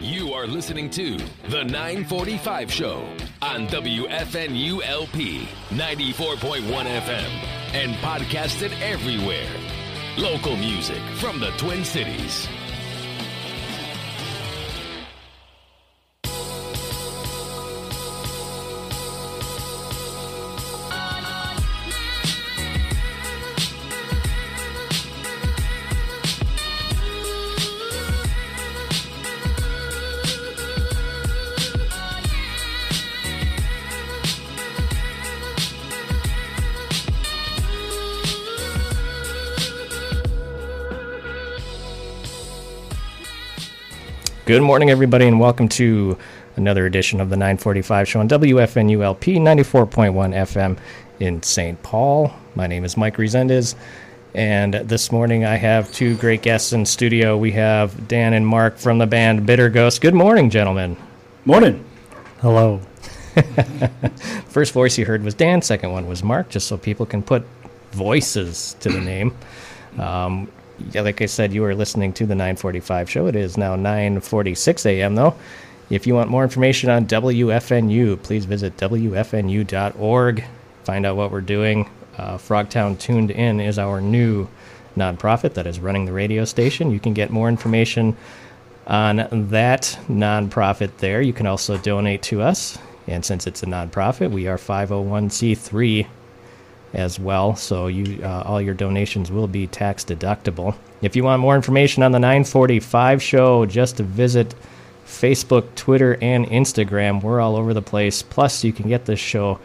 You are listening to The 945 Show on WFNU LP 94.1 FM and podcasted everywhere. Local music from the Twin Cities. Good morning, everybody, and welcome to another edition of the 945 show on WFNULP 94.1 FM in St. Paul. My name is Mike Resendez, and this morning I have two great guests in studio. We have Dan and Mark from the band Bitter Ghost. Good morning, gentlemen. Morning. Hello. First voice you heard was Dan, second one was Mark, just so people can put voices to the name. Um, yeah, like I said, you are listening to the 945 show. It is now 9:46 a.m. though. If you want more information on WFNU, please visit WFNU.org. Find out what we're doing. Uh, Frogtown Tuned In is our new nonprofit that is running the radio station. You can get more information on that nonprofit there. You can also donate to us. And since it's a nonprofit, we are 501c3 as well. So you uh, all your donations will be tax deductible. If you want more information on the 945 show, just visit Facebook, Twitter, and Instagram. We're all over the place. Plus, you can get this show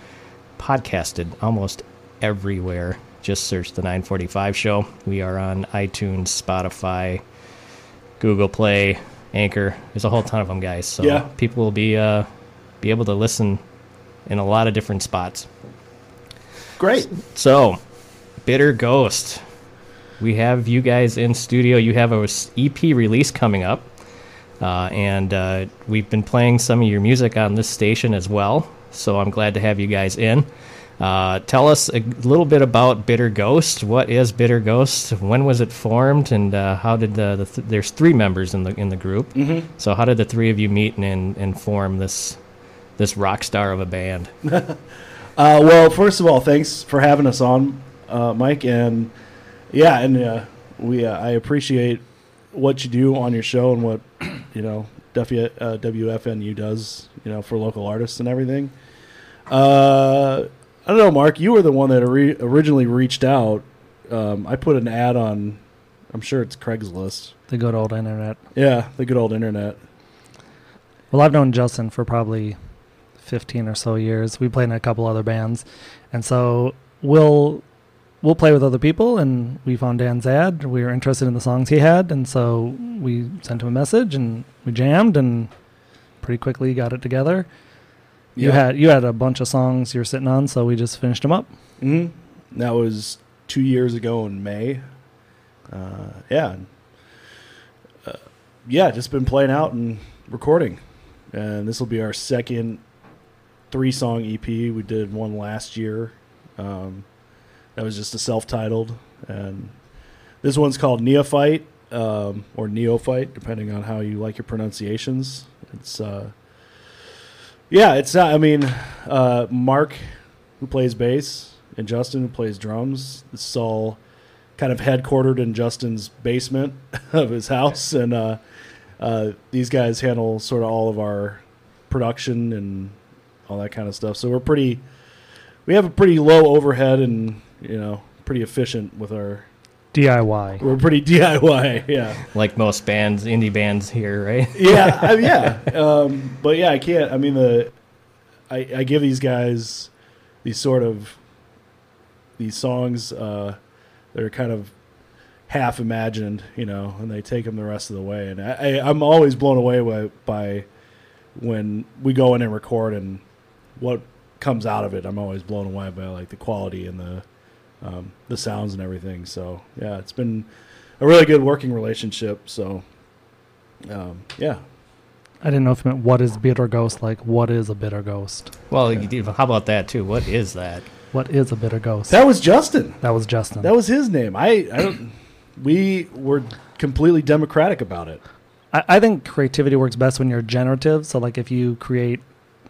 podcasted almost everywhere. Just search the 945 show. We are on iTunes, Spotify, Google Play, Anchor. There's a whole ton of them, guys. So Yeah. people will be uh, be able to listen in a lot of different spots. Great. So, Bitter Ghost. We have you guys in studio. You have a EP release coming up. Uh, and uh, we've been playing some of your music on this station as well. So I'm glad to have you guys in. Uh, tell us a little bit about Bitter Ghost. What is Bitter Ghost? When was it formed? And uh, how did the, the th- there's three members in the in the group. Mm-hmm. So how did the three of you meet and, and, and form this this rock star of a band? Uh, well, first of all, thanks for having us on, uh, Mike. And yeah, and uh, we uh, I appreciate what you do on your show and what you know w, uh, WFNU does, you know, for local artists and everything. Uh, I don't know, Mark. You were the one that ori- originally reached out. Um, I put an ad on. I'm sure it's Craigslist. The good old internet. Yeah, the good old internet. Well, I've known Justin for probably 15 or so years. We played in a couple other bands. And so we'll we'll play with other people and we found Dan's ad. We were interested in the songs he had and so we sent him a message and we jammed and pretty quickly got it together. You Yeah. had you had a bunch of songs you were sitting on, so we just finished them up. hmm That was two years ago in May. Uh, yeah, uh, yeah, just been playing out and recording, and this will be our second three-song EP. We did one last year. Um, that was just a self-titled, and this one's called Neophyte um, or Neophyte, depending on how you like your pronunciations. It's uh, yeah, it's not. I mean, uh, Mark, who plays bass, and Justin, who plays drums. This is all kind of headquartered in Justin's basement of his house, and uh, uh, these guys handle sort of all of our production and all that kind of stuff. So we're pretty. We have a pretty low overhead, and you know, pretty efficient with our. DIY. We're pretty DIY, yeah. Like most bands, indie bands here, right? yeah, I, yeah. Um, but yeah, I can't. I mean, the I, I give these guys these sort of these songs uh, that are kind of half imagined, you know, and they take them the rest of the way. And I, I, I'm always blown away by, by when we go in and record and what comes out of it. I'm always blown away by like the quality and the um, the sounds and everything. So yeah, it's been a really good working relationship. So um, yeah, I didn't know if you meant what is bitter ghost. Like, what is a bitter ghost? Well, you- how about that too? What is that? What is a bitter ghost? that was Justin. That was Justin. That was his name. I, I don't. We were completely democratic about it. I, I think creativity works best when you're generative. So like if you create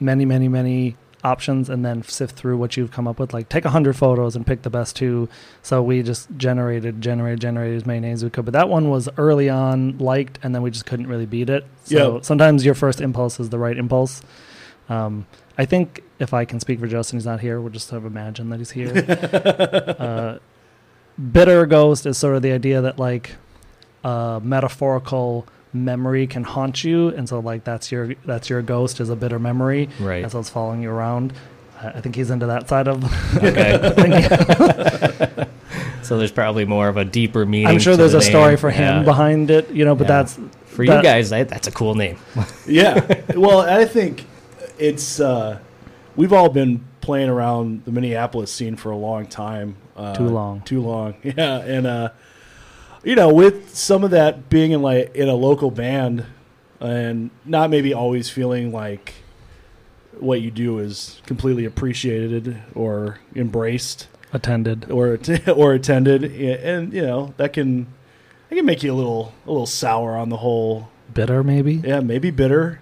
many, many, many options and then sift through what you've come up with. Like take a hundred photos and pick the best two. So we just generated, generated, generated as many names as we could. But that one was early on liked, and then we just couldn't really beat it. So Yeah. sometimes your first impulse is the right impulse. Um, I think if I can speak for Justin, he's not here. We'll just sort of imagine that he's here. uh, bitter ghost is sort of the idea that like uh, metaphorical memory can haunt you, and so like that's your that's your ghost is a bitter memory, Right. and so it's following you around. I I think he's into that side of. Okay. so there's probably more of a deeper meaning. I'm sure there's the a story for him Yeah. behind it, you know. But Yeah. that's For you guys, that, that's a cool name. yeah. Well, I think it's uh, we've all been playing around the Minneapolis scene for a long time. Uh, Too long. Too long. Yeah, and uh, you know, with some of that being in like in a local band, and not maybe always feeling like what you do is completely appreciated or embraced. Attended. or or attended, and you know that can that can make you a little a little sour on the whole. Bitter, maybe. yeah, maybe bitter,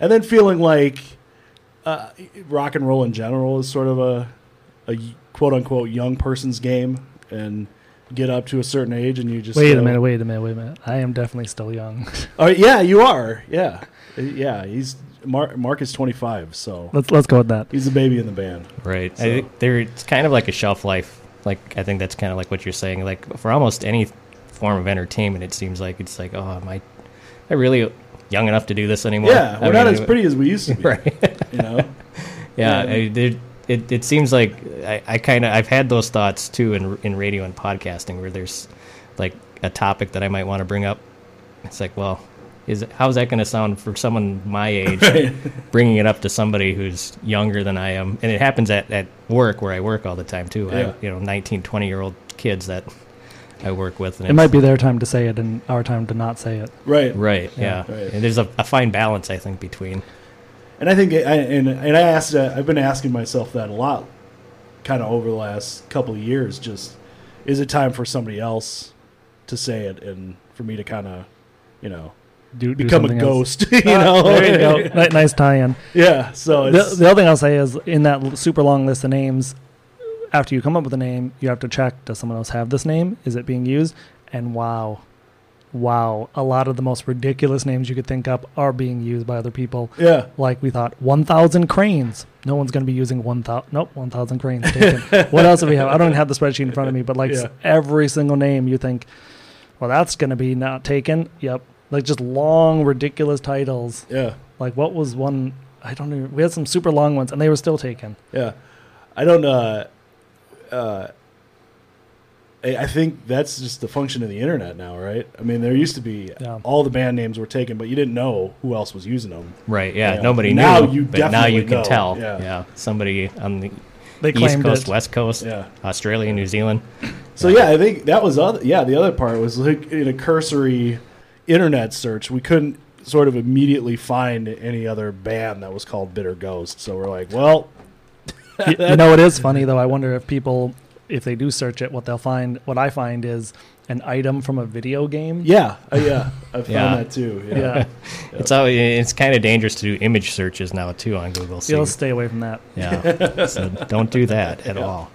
and then feeling like uh, rock and roll in general is sort of a a quote unquote young person's game, and get up to a certain age and you just Wait go- a minute. Wait a minute. Wait a minute. I am definitely still young. Oh yeah, you are. Yeah, yeah. He's Mark. Mark is twenty five, so let's let's go with that. he's the baby in the band. Right. So- I think there it's kind of like a shelf life. Like I think that's kind of like what you're saying. Like for almost any form of entertainment, it seems like it's like, oh, am I, am I really young enough to do this anymore? Yeah, I we're not mean, as pretty as we used to be. Right. You know. Yeah. Yeah. I, there, it it seems like I, I kind of I've had those thoughts too in in radio and podcasting where there's like a topic that I might want to bring up. It's like, well, is how's that going to sound for someone my age? Right. bringing it up to somebody who's younger than I am. And it happens at, at work where I work all the time too. Yeah. have, you know, 19, 20 year old kids that I work with. And It might be their time to say it and our time to not say it. Right. Right. Yeah. Yeah. Right. And there's a, a fine balance, I think, between. And I think, I, and and I asked, uh, I've been asking myself that a lot, kind of over the last couple of years. Just, is it time for somebody else to say it, and for me to kind of, you know, Do, do become a ghost? you Ah, know, there you go. Nice tie-in. yeah. So The, the other thing I'll say is in that super long list of names, after you come up with a name, you have to check: does someone else have this name? Is it being used? And wow, wow, a lot of the most ridiculous names you could think up are being used by other people. yeah, Like we thought, one thousand cranes. No one's going to be using one thousand. Nope, one thousand cranes taken. what else do we have? I don't even have the spreadsheet in front of me, but like Yeah. every single name, you think, well, that's going to be not taken. Yep, like just long, ridiculous titles. yeah, Like what was one? I don't know. We had some super long ones, and they were still taken. yeah. I don't. Uh, uh, I I think that's just the function of the internet now, right? I mean, there used to be Yeah. all the band names were taken, but you didn't know who else was using them. Right. Yeah. Yeah. Nobody Now knew. you but now definitely you can know. tell. Yeah. Yeah. Somebody on the They East Coast, it. West Coast, Yeah. Australia, New Zealand. So yeah, I think that was other. Yeah, the other part was like in a cursory internet search, we couldn't sort of immediately find any other band that was called Bitter Ghost. So we're like, well, you, you know, it is funny though. I wonder if people, if they do search it, what they'll find. What I find is an item from a video game. yeah, uh, yeah, I found Yeah. that too. Yeah, Yeah, It's all, it's kind of dangerous to do image searches now too on Google. So you'll stay away from that. Yeah. so don't do that at Yeah. all.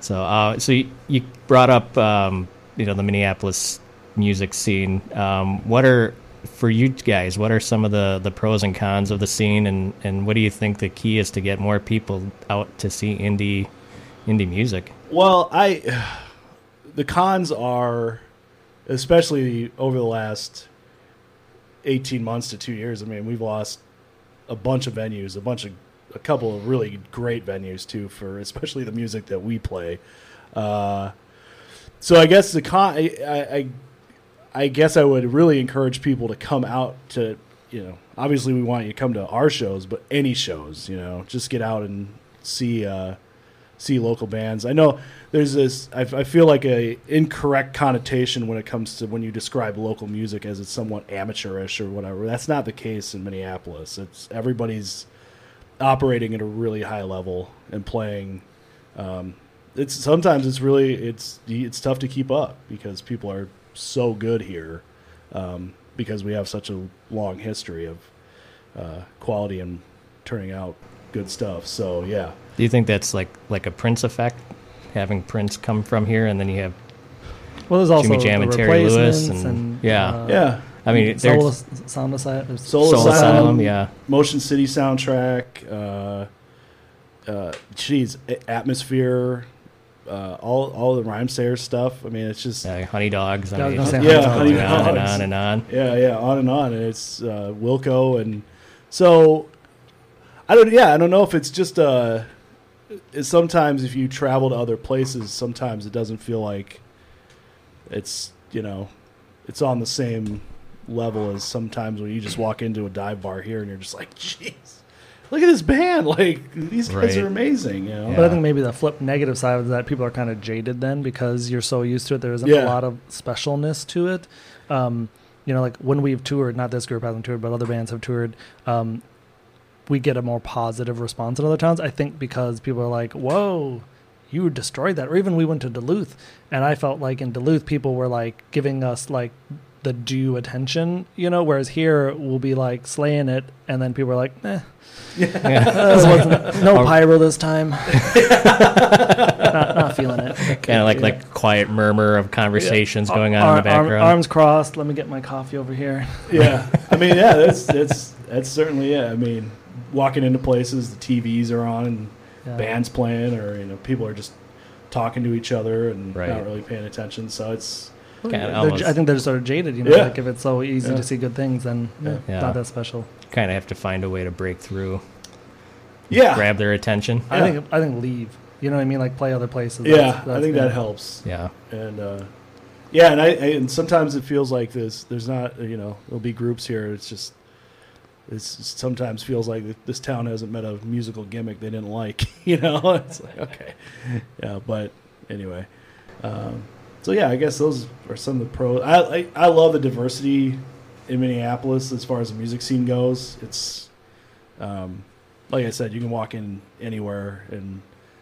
So, uh, so you, you brought up, um, you know, the Minneapolis music scene. Um, what are for you guys? What are some of the, the pros and cons of the scene, and, and what do you think the key is to get more people out to see indie indie music? Well, I the cons are especially over the last 18 months to 2 years. I mean, we've lost a bunch of venues, a bunch of a couple of really great venues too for especially the music that we play. Uh, so I guess the con I, I I guess I would really encourage people to come out to, you know, obviously we want you to come to our shows, but any shows, you know, just get out and see uh see local bands. I know there's this. I, I feel like a incorrect connotation when it comes to when you describe local music as it's somewhat amateurish or whatever. That's not the case in Minneapolis. It's everybody's operating at a really high level and playing. Um, it's sometimes it's really it's it's tough to keep up because people are so good here. Um, because we have such a long history of uh, quality and turning out good stuff. So yeah, Do you think that's like like a Prince effect, having Prince come from here, and then you have Well, there's also Jimmy Jam the and Terry Lewis replacements and- yeah. uh, yeah. I mean, there's Soul, Sound Asylum. Soul, Soul Asylum, Asylum, yeah. Motion City soundtrack, uh, uh, geez, atmosphere, uh, all all the rhyme sayer stuff. I mean, it's just uh, Honey Dogs. I Yeah, mean, gonna say Yeah, Honey Honey on and on and on. yeah, yeah, on and on, and it's uh, Wilco, and so I don't. Yeah, I don't know if it's just uh, it's sometimes if you travel to other places, sometimes it doesn't feel like it's you know it's on the same level as sometimes when you just walk into a dive bar here and you're just like, jeez, look at this band, like these guys Right. are amazing, you know. Yeah. But I think maybe the flip negative side of that, people are kind of jaded then because you're so used to it. There isn't Yeah. a lot of specialness to it. Um, you know, like when we've toured, not this group hasn't toured, but other bands have toured. Um, we get a more positive response in other towns. I think because people are like, "Whoa, you destroyed that," or even we went to Duluth, and I felt like in Duluth people were like giving us like the due attention, you know. Whereas here we'll be like slaying it, and then people are like, "Eh, Yeah. this wasn't- no pyro this time." not, not feeling it. kind of like like quiet murmur of conversations going on Ar- in the arm- background. arms crossed. Let me get my coffee over here. yeah, I mean, yeah, that's that's that's certainly it. I mean, walking into places, the TVs are on and Yeah. bands playing, or you know, people are just talking to each other and Right. not really paying attention. So it's Kinda They're almost- j- I think they're sort of jaded. You know, Yeah. like if it's so easy Yeah. to see good things, then Yeah. not that special. kind of have to find a way to break through, yeah, grab their attention. I think I think leave. You know what I mean? Like play other places. yeah. That's- I think good. that helps. Yeah. and uh, yeah, and I, I and sometimes it feels like this. There's not, you know, there'll be groups here. It's just, it's it sometimes feels like this town hasn't met a musical gimmick they didn't like. You know, it's like okay, yeah, but anyway, um, so yeah, I guess those are some of the pros. I, I I love the diversity in Minneapolis as far as the music scene goes. It's, um, like I said, you can walk in anywhere and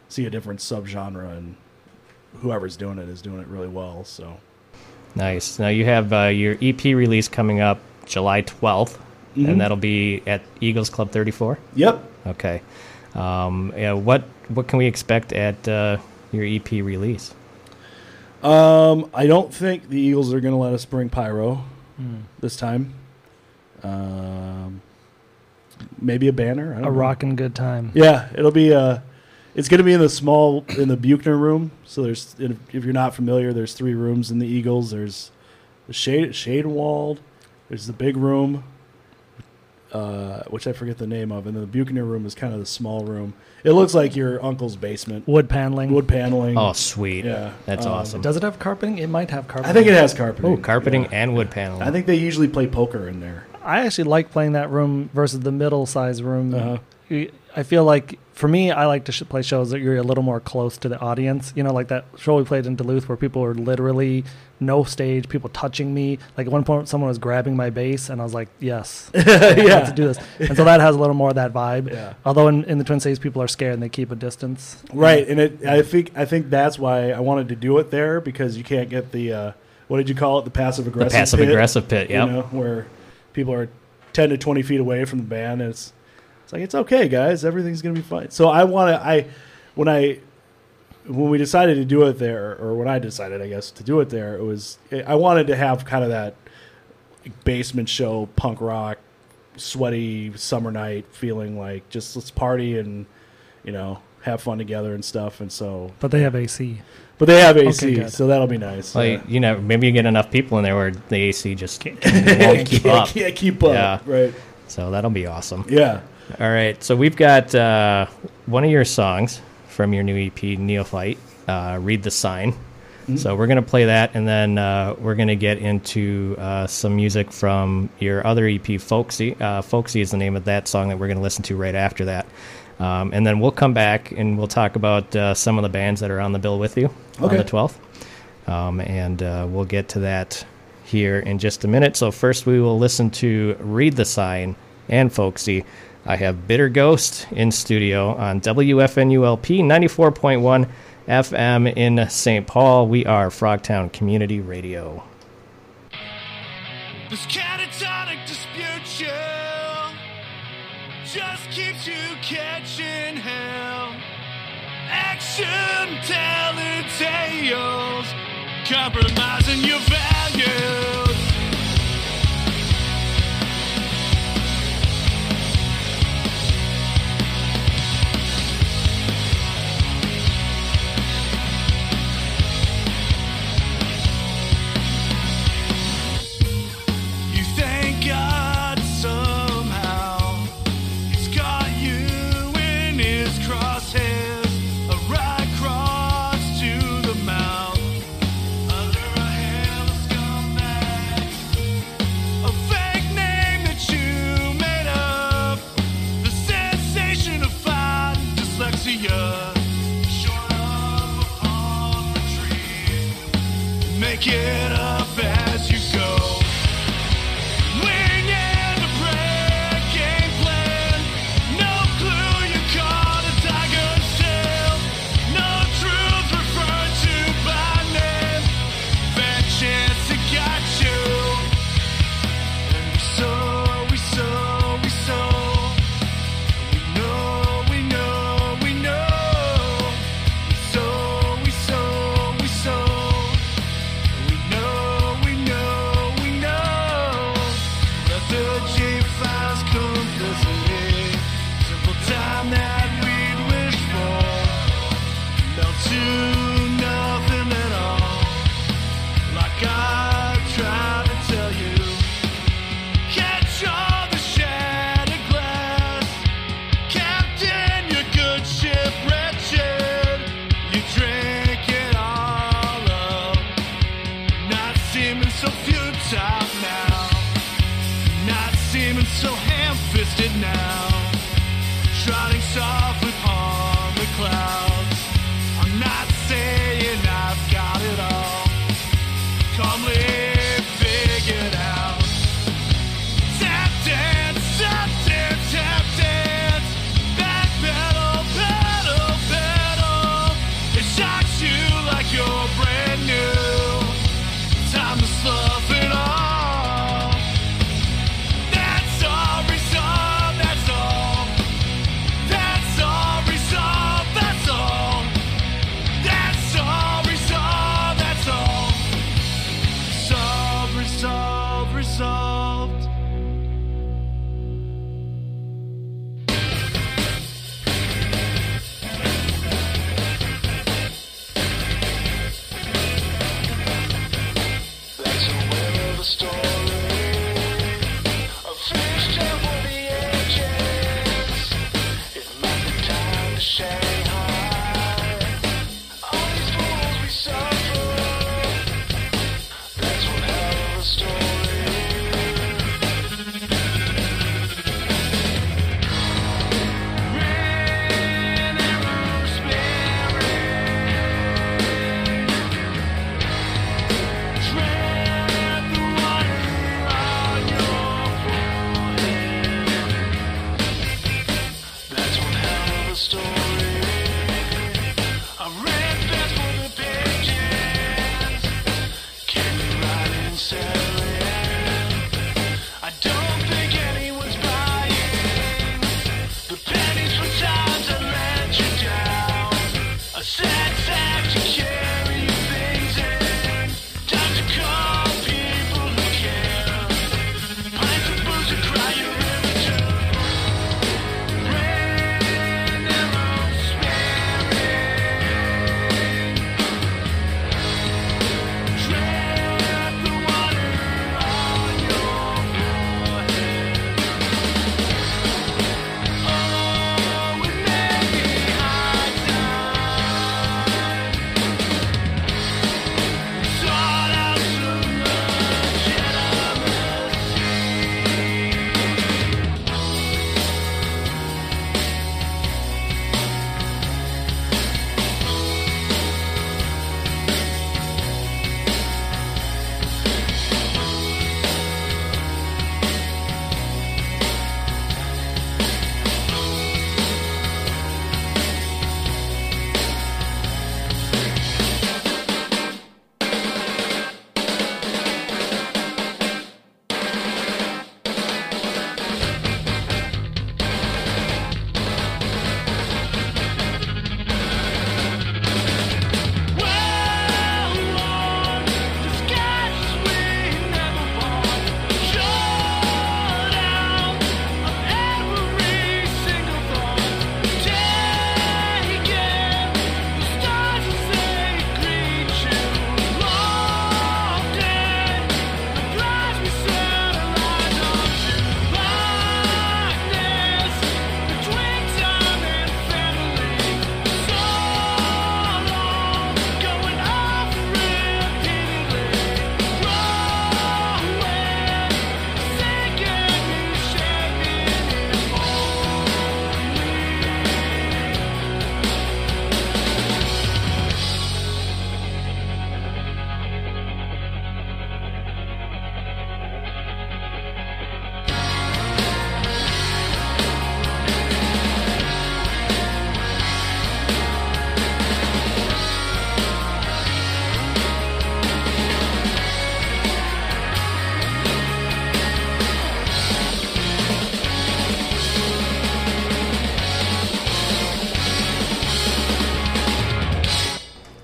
see a different subgenre and whoever's doing it is doing it really well. So Nice. Now you have uh, your EP release coming up July 12th, Mhm. and that'll be at Eagles Club 34. yep. Okay. Um, yeah, what what can we expect at uh, your EP release? Um, I don't think the Eagles are going to let us bring pyro Hmm. this time. Um, maybe a banner. I don't A know. rockin' good time. Yeah, it'll be uh It's going to be in the small in the Buchner room. So there's if you're not familiar, there's three rooms in the Eagles. There's the shade shade walled. There's the big room, uh, which I forget the name of, and then the Buchner room is kind of the small room. It looks like your uncle's basement. Wood paneling. Wood paneling. Oh, sweet. Yeah, That's um, awesome. Does it have carpeting? It might have carpeting. I think it has carpeting. Oh, carpeting Yeah. and wood paneling. I think they usually play poker in there. I actually like playing that room versus the middle size room. Uh-huh. I feel like for me, I like to sh- play shows that you're a little more close to the audience. You know, like that show we played in Duluth where people were literally no stage, people touching me. Like at one point, someone was grabbing my bass, and I was like, "Yes, I have yeah. to do this." And so that has a little more of that vibe. Yeah. Although in, in the Twin Cities, people are scared and they keep a distance. Right, and it, I think I think that's why I wanted to do it there because you can't get the uh, what did you call it the passive the aggressive passive pit, aggressive pit. Yep. you know where people are ten to twenty feet away from the band and it's it's like it's okay guys everything's gonna be fine. So I want to I when I when we decided to do it there or when I decided I guess to do it there it was I wanted to have kind of that basement show punk rock sweaty summer night feeling like just let's party and you know have fun together and stuff and so But they have AC. but they have AC good. so that'll be nice Well, yeah. you know, maybe you get enough people in there where the AC just won't can't, keep up. can't keep up Yeah. right So that'll be awesome. yeah All right, so we've got uh, one of your songs from your new EP, Neophyte, uh, Read the Sign. So we're going to play that, and then uh, we're going to get into uh, some music from your other EP, Folksy. Uh, Folksy is the name of that song that we're going to listen to right after that. Um, and then we'll come back and we'll talk about uh, some of the bands that are on the bill with you on the 12th. Um, and uh, we'll get to that here in just a minute. So, first, we will listen to Read the Sign and Folksy. I have Bitter Ghost in studio on WFNULP 94.1 FM in St. Paul. We are Frogtown Community Radio. This catatonic dispute just keeps you catching hell. Action telling tales, compromising your values. quiera.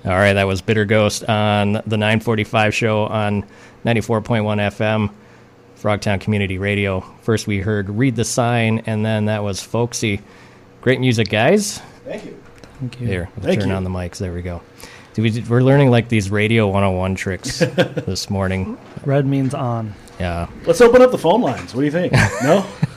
All right, that was Bitter Ghost on the 945 show on 94.1 FM, Frogtown Community Radio. First, we heard Read the Sign, and then that was Folksy. Great music, guys. Thank you. Thank you. Here, Thank turn you. on the mics. There we go. Do we're learning like these radio 101 tricks this morning. Red means on. Yeah, Let's open up the phone lines. What do you think? No?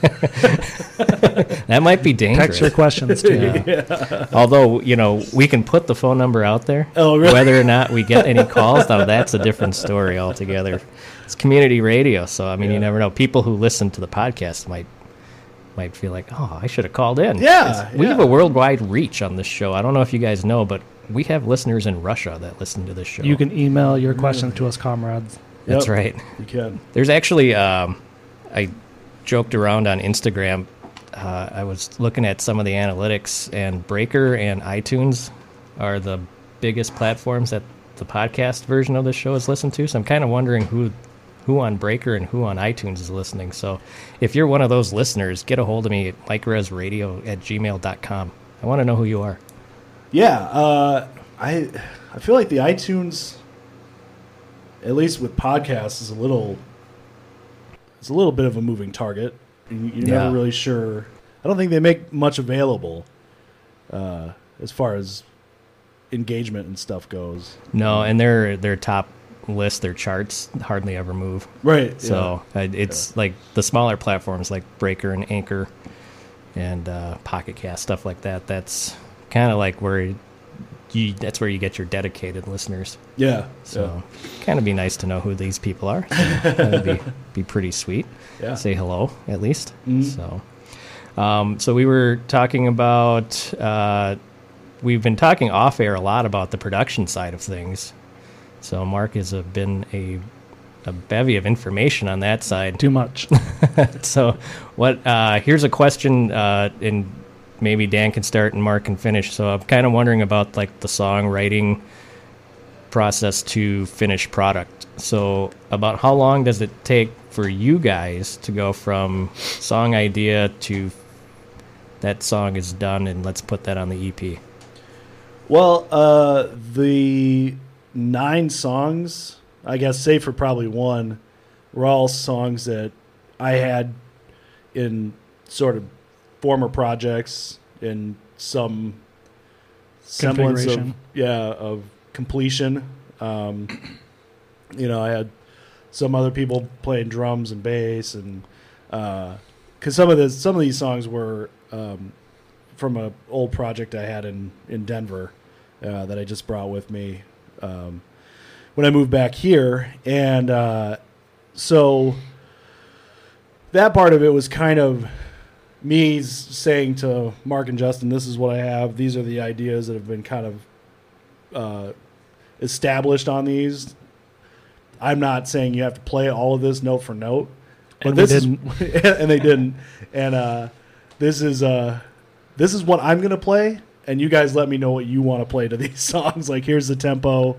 that might be dangerous. Text your questions too. Yeah. Although, you know, we can put the phone number out there. Oh, really? Whether or not we get any calls, now that's a different story altogether. It's community radio, so I mean, Yeah. you never know. People who listen to the podcast might might feel like, "Oh, I should have called in." Yeah, It's- we have a worldwide reach on this show. I don't know if you guys know, but we have listeners in Russia that listen to this show. You can email your questions mm. to us, comrades. That's Yep. right. You can. There's actually, um, I joked around on Instagram. Uh, I was looking at some of the analytics, and Breaker and iTunes are the biggest platforms that the podcast version of the show is listened to. So I'm kind of wondering who who on Breaker and who on iTunes is listening. So if you're one of those listeners, get a hold of me at mikerezradio at gmail.com. I want to know who you are. Yeah, uh, I I feel like the iTunes, at least with podcasts, is a little. It's a little bit of a moving target. You- You're Yeah. never really sure. I don't think they make much available, uh, as far as engagement and stuff goes. No, and their their top list, their charts hardly ever move. Right. So uh, it's like the smaller platforms like Breaker and Anchor and uh, Pocket Cast stuff like that. That's kind of like where you that's where you get your dedicated listeners. yeah. So kind of be nice to know who these people are. that would be be pretty sweet. Yeah. Say hello at least. Mhm. So. Um, so we were talking about uh, we've been talking off air a lot about the production side of things. So Mark has uh, been a a bevy of information on that side. Too much. So what? Uh, here's a question, uh, and maybe Dan can start and Mark can finish. So I'm kind of wondering about like the songwriting process to finish product. So about how long does it take for you guys to go from song idea to that song is done and let's put that on the EP? Well, uh, the nine songs, I guess, save for probably one, were all songs that I had in sort of former projects in some semblance of yeah of completion. Um, you know, I had some other people playing drums and bass, and because some of the some of these songs were um, from an old project I had in in Denver uh, that I just brought with me um, when I moved back here, and uh, so that part of it was kind of me saying to Mark and Justin, "This is what I have. These are the ideas that have been kind of uh, established on these." I'm not saying you have to play all of this note for note, but And they this is didn't. and they didn't. And uh, this is uh, this is what I'm gonna play, and you guys let me know what you want to play to these songs. Like here's the tempo,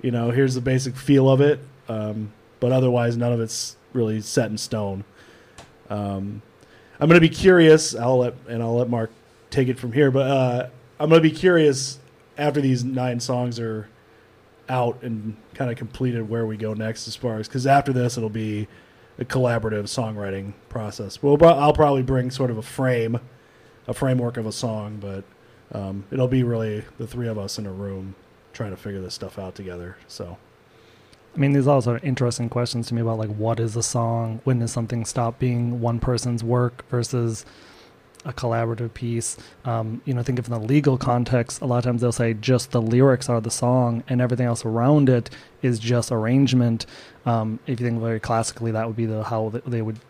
you know, here's the basic feel of it. Um, but otherwise, none of it's really set in stone. Um, I'm gonna be curious. I'll let and I'll let Mark take it from here. But uh, I'm gonna be curious after these nine songs are out and kind of completed where we go next as far as because after this it'll be a collaborative songwriting process. Well, I'll probably bring sort of a frame, a framework of a song, but um, it'll be really the three of us in a room trying to figure this stuff out together. So I mean, these also are interesting questions to me about like what is a song? When does something stop being one person's work versus a collaborative piece? Um, you know, think of in the legal context, a lot of times they'll say just the lyrics are the song and everything else around it is just arrangement. Um, if you think very classically, that would be the how they would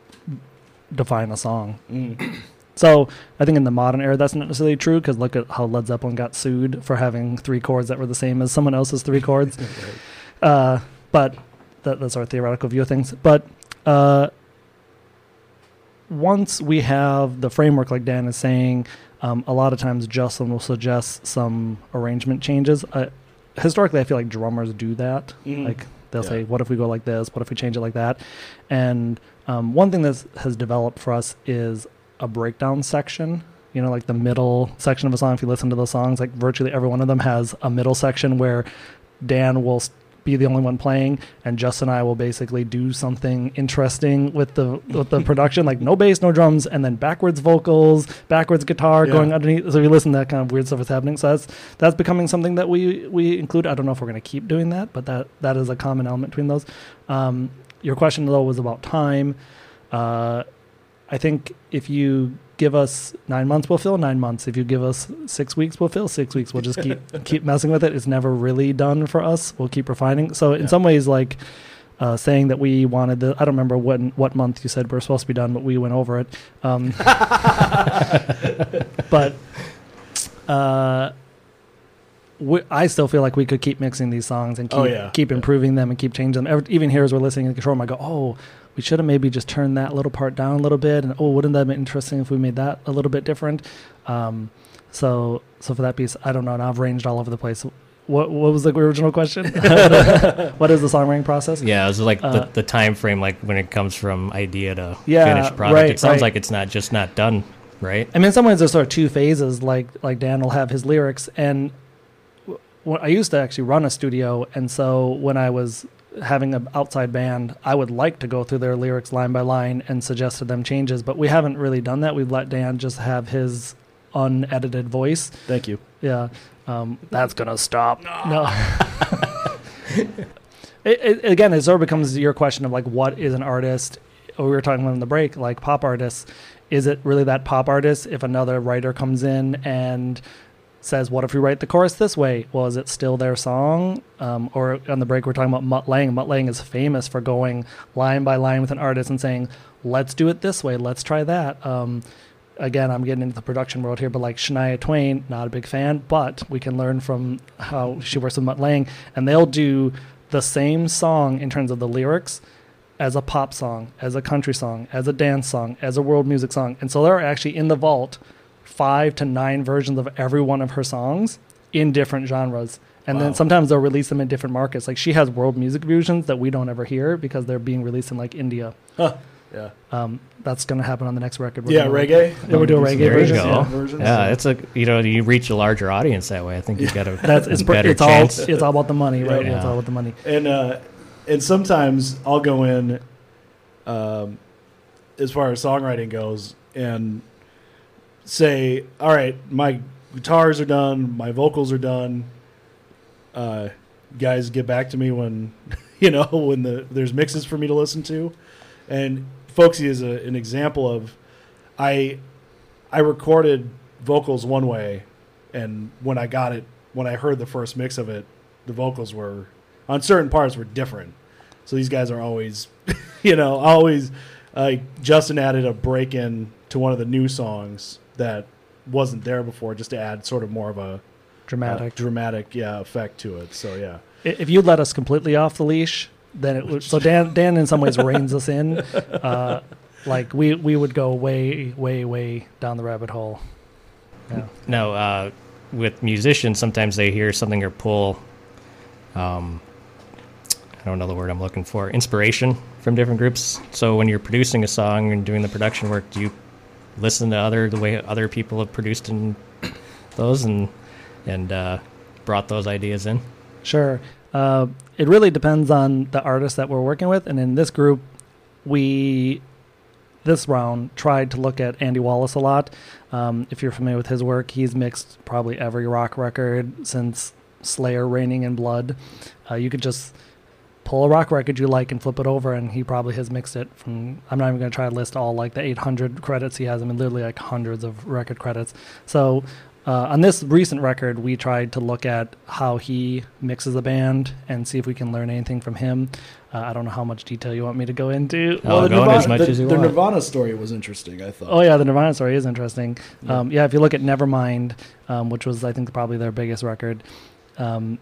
define a song. So I think in the modern era that's not necessarily true because look at how Led Zeppelin got sued for having three chords that were the same as someone else's three chords. Uh, but that, that's our theoretical view of things. But uh, once we have the framework, like Dan is saying, um, a lot of times Justin will suggest some arrangement changes. Uh, historically, I feel like drummers do that. Mhm. Like they'll Yeah. say, "What if we go like this? What if we change it like that?" And um, one thing that has developed for us is a breakdown section you know, like the middle section of a song. If you listen to the songs, like virtually every one of them has a middle section where Dan will be the only one playing, and Justin and I will basically do something interesting with the with the production, like no bass, no drums, and then backwards vocals, backwards guitar Yeah. going underneath. So if you listen, to that kind of weird stuff is happening. So that's that's becoming something that we we include. I don't know if we're going to keep doing that, but that that is a common element between those. Um, your question though was about time. Uh, I think if you give us nine months, we'll fill nine months. If you give us six weeks, we'll fill six weeks. We'll just keep keep messing with it. It's never really done for us. We'll keep refining. So in Yeah. some ways, like uh, saying that we wanted the, I don't remember what what month you said we're supposed to be done, but we went over it. Um, but uh, we, I still feel like we could keep mixing these songs and keep Oh, yeah. keep Yeah. improving them and keep changing them. Every, even here as we're listening in the control room, I go, oh, we should have maybe just turned that little part down a little bit, and oh, wouldn't that be interesting if we made that a little bit different? Um, so so for that piece, I don't know. Now I've ranged all over the place. What what was the original question? what is the songwriting process? Yeah, it was like Uh, the, the time frame, like when it comes from idea to Yeah, finished product. right, it sounds right. like it's not just not done, right? I mean, in some ways, there's sort of two phases. Like like Dan will have his lyrics, and I used to actually run a studio, and so when I was having an outside band, I would like to go through their lyrics line by line and suggest to them changes, but we haven't really done that. We've let Dan just have his unedited voice. Thank you. Yeah, um, that's gonna stop. No. it, it, again, it sort of becomes your question of like, what is an artist? We were talking about in the break, like pop artists. Is it really that pop artist? If another writer comes in and says, "What if we write the chorus this way?" Well, is it still their song? Um, or on the break, we're talking about Mutt Lange. Mutt Lange is famous for going line by line with an artist and saying, "Let's do it this way. Let's try that." Um, again, I'm getting into the production world here, but like Shania Twain, not a big fan, but we can learn from how she works with Mutt Lange, and they'll do the same song in terms of the lyrics as a pop song, as a country song, as a dance song, as a world music song. And so they're actually in the vault five to nine versions of every one of her songs in different genres. And Wow. then sometimes they'll release them in different markets. Like she has world music versions that we don't ever hear because they're being released in like India. Huh. Yeah. Um, that's going to happen on the next record. We're Yeah, gonna- reggae. Yeah, we'll do a reggae There you go. Yeah, versions. Yeah, it's a you know you reach a larger audience that way. I think you've got a That's it's, pr- better it's all it's all about the money, right? Yeah. It's all about the money. and uh, and sometimes I'll go in, um, as far as songwriting goes, and say, "All right, my guitars are done, my vocals are done. Uh, guys, get back to me when you know when the there's mixes for me to listen to." And Folksy is a, an example of I I recorded vocals one way, and when I got it, when I heard the first mix of it, the vocals were on certain parts were different. So these guys are always, you know, always. Like Justin added a break in to one of the new songs that wasn't there before, just to add sort of more of a Dramatic. uh, dramatic, yeah, effect to it. So yeah, if you let us completely off the leash, then it would. So Dan, Dan, in some ways, reins us in. Uh, like we we would go way, way, way down the rabbit hole. Yeah. Now, uh, with musicians, sometimes they hear something or pull, um, I don't know the word I'm looking for, inspiration from different groups. So when you're producing a song and doing the production work, do you listen to other the way other people have produced in those and and uh, brought those ideas in? Sure. Uh, it really depends on the artist that we're working with, and in this group, we this round tried to look at Andy Wallace a lot. Um, if you're familiar with his work, he's mixed probably every rock record since Slayer, Reign in Blood. Uh, you could just pull a rock record you like and flip it over, and he probably has mixed it from. I'm not even going to try to list all like the 800 credits he has. I mean, literally like hundreds of record credits. So uh, on this recent record, we tried to look at how he mixes a band and see if we can learn anything from him. Uh, I don't know how much detail you want me to go into. Oh, the go Nirvana, as the, the. Nirvana story was interesting. I thought. Oh yeah, the Nirvana story is interesting. Yeah. Um, yeah, if you look at Nevermind, um, which was I think probably their biggest record, um,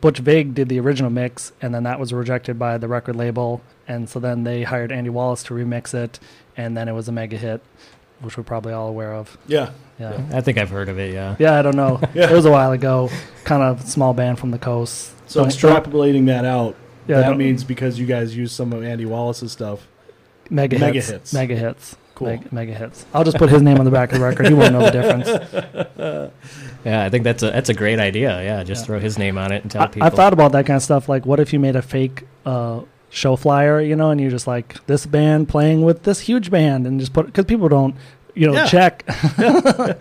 Butch Vig did the original mix, and then that was rejected by the record label, and so then they hired Andy Wallace to remix it, and then it was a mega hit, which we're probably all aware of. Yeah, Yeah, I think I've heard of it. Yeah. yeah, I don't know. Yeah. It was a while ago. Kind of small band from the coast. So Don't- extrapolating that out, Yeah, that means because you guys use some of Andy Wallace's stuff. mega, mega hits, hits. mega hits. Cool. Meg- mega hits. I'll just put his name on the back of the record. He won't know the difference. Yeah, I think that's a that's a great idea. Yeah, just Yeah. throw his name on it and tell I, people. I've thought about that kind of stuff. Like, what if you made a fake uh, show flyer, you know, and you're just like this band playing with this huge band, and just put because people don't, you know, Yeah. check.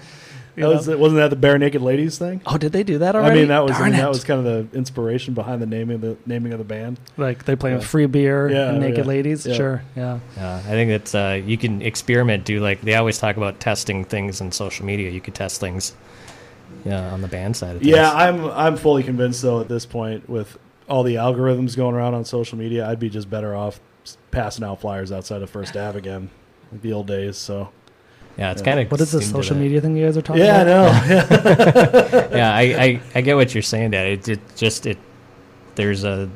That was, wasn't that the Barenaked Ladies thing? oh, did they do that already? I mean, that was I mean, that was kind of the inspiration behind the naming of the naming of the band. like they play with free beer Yeah, and naked yeah. ladies. Yeah. Sure, yeah. Yeah, I think it's uh, you can experiment. Do like they always talk about testing things in social media. You could test things, yeah, on the band side of things. Yeah, I'm I'm fully convinced though at this point with all the algorithms going around on social media, I'd be just better off passing out flyers outside of First Ave again, like the old days. So yeah, it's Yeah. kind of What is this social media thing you guys are talking about? yeah, I know. Yeah. yeah, I, I, I get what you're saying. That it, it just it there's a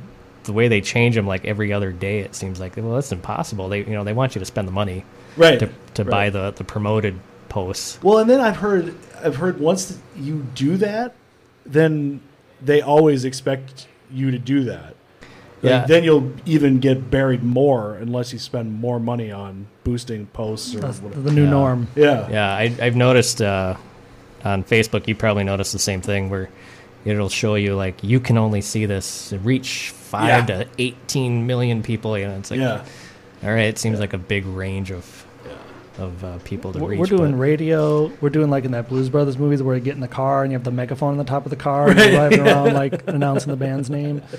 the way they change them like every other day. It seems like well, that's impossible. They you know they want you to spend the money right. to to buy the the promoted posts. Well, and then I've heard I've heard once you do that, then they always expect you to do that. Like, Yeah. Then you'll even get buried more unless you spend more money on boosting posts or That's whatever. the new Yeah. norm. Yeah. Yeah, I, I've noticed uh, on Facebook. You probably noticed the same thing where it'll show you like you can only see this reach five Yeah. to eighteen million people. You know, it's like yeah. all right. It seems like a big range of of uh, people to We're, reach. we're doing but- radio. We're doing like in that Blues Brothers movies where you get in the car and you have the megaphone on the top of the car and you're driving around like announcing the band's name.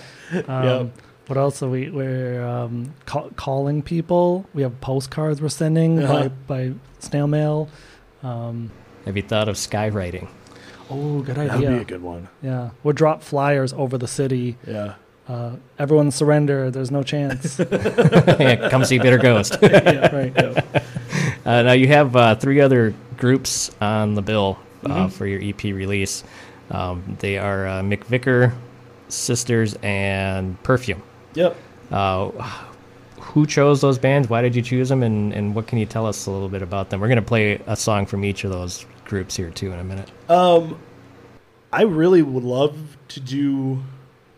Um, Yep. What else are we? We're um, ca- calling people. We have postcards we're sending Uh-huh. by, by snail mail. Um, Have you thought of skywriting? oh, good idea That would idea. be a good one. Yeah, we'll drop flyers over the city. Yeah. Uh, everyone surrender. There's no chance. yeah, come see Bitter Ghost. yeah, right. Uh, now you have uh, three other groups on the bill uh, Mm-hmm. for your EP release. Um, they are uh, McVicker, CYSTERS, and Perfume. Yep. Uh, who chose those bands? Why did you choose them? And, and what can you tell us a little bit about them? We're going to play a song from each of those groups here too in a minute. Um, I really would love to do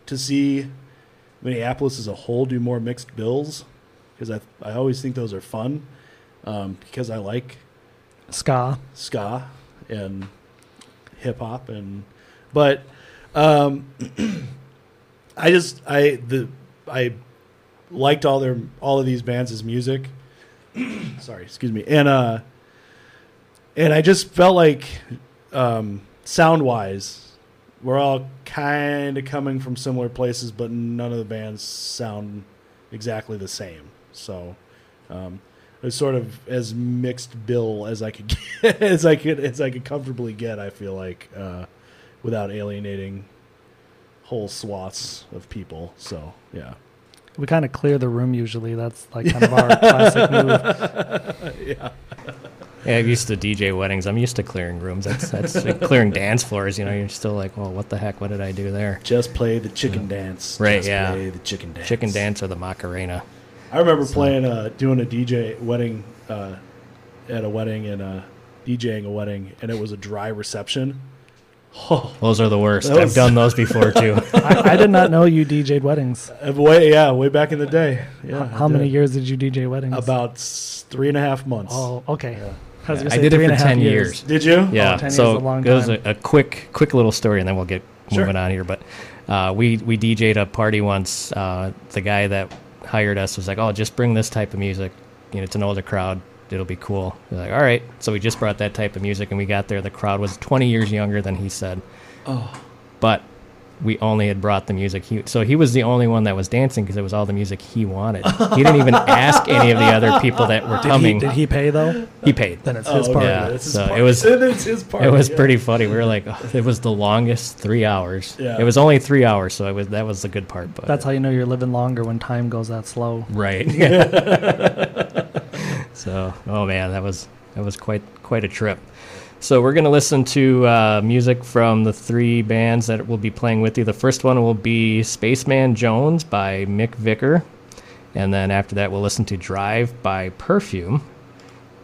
to see Minneapolis as a whole do more mixed bills because I I always think those are fun um, because I like Ska. ska and hip hop and but um, I just I the I liked all their all of these bands' music. Sorry, excuse me. And uh and I just felt like um sound wise we're all kind of coming from similar places but none of the bands sound exactly the same. So um it was sort of as mixed bill as I could get, as I could as I could comfortably get. I feel like uh, without alienating whole swaths of people. So yeah, We kind of clear the room usually. That's like kind of our classic move. yeah, Yeah, I'm used to DJ weddings. I'm used to clearing rooms. That's that's like clearing dance floors. You know, you're still like, well, what the heck? What did I do there? just play the chicken dance. Right, Just yeah. play the chicken dance. Chicken dance or the Macarena? I remember playing, uh, doing a DJ wedding uh, at a wedding and uh, DJing a wedding, and it was a dry reception. Oh, Those are the worst. That I've done those before too. I, I did not know you DJ'd weddings. uh, way yeah, way back in the day. Yeah, I How many years did you DJ weddings? About three and a half months. Oh, okay. Yeah. I, was gonna I did three it and for ten years. Did you? Yeah, 10 years so is a long it was a, a quick, quick little story, and then we'll get Sure. moving on here. But uh, we we DJ'd a party once. Uh, the guy that hired us was like, "Oh, just bring this type of music. You know, it's an older crowd. It'll be cool." We're like, "All right." So we just brought that type of music, and we got there. The crowd was 20 years younger than he said. Oh. But we only had brought the music. He, so he was the only one that was dancing because it was all the music he wanted. He didn't even ask any of the other people that were Did he, coming. did he pay though? he paid. Then it's Oh, his okay. party. Yeah. It's so party. it was- it's his party. It was yeah. pretty funny. We were like, oh, it was the longest three hours. Yeah. It was only three hours, so it was that was the good part. But That's how you know you're living longer when time goes that slow. right. so, oh man, that was that was quite quite a trip. So we're gonna listen to uh, music from the three bands that will be playing with you. The first one will be Spaceman Jones by McVicker, and then after that we'll listen to Drive by Perfume.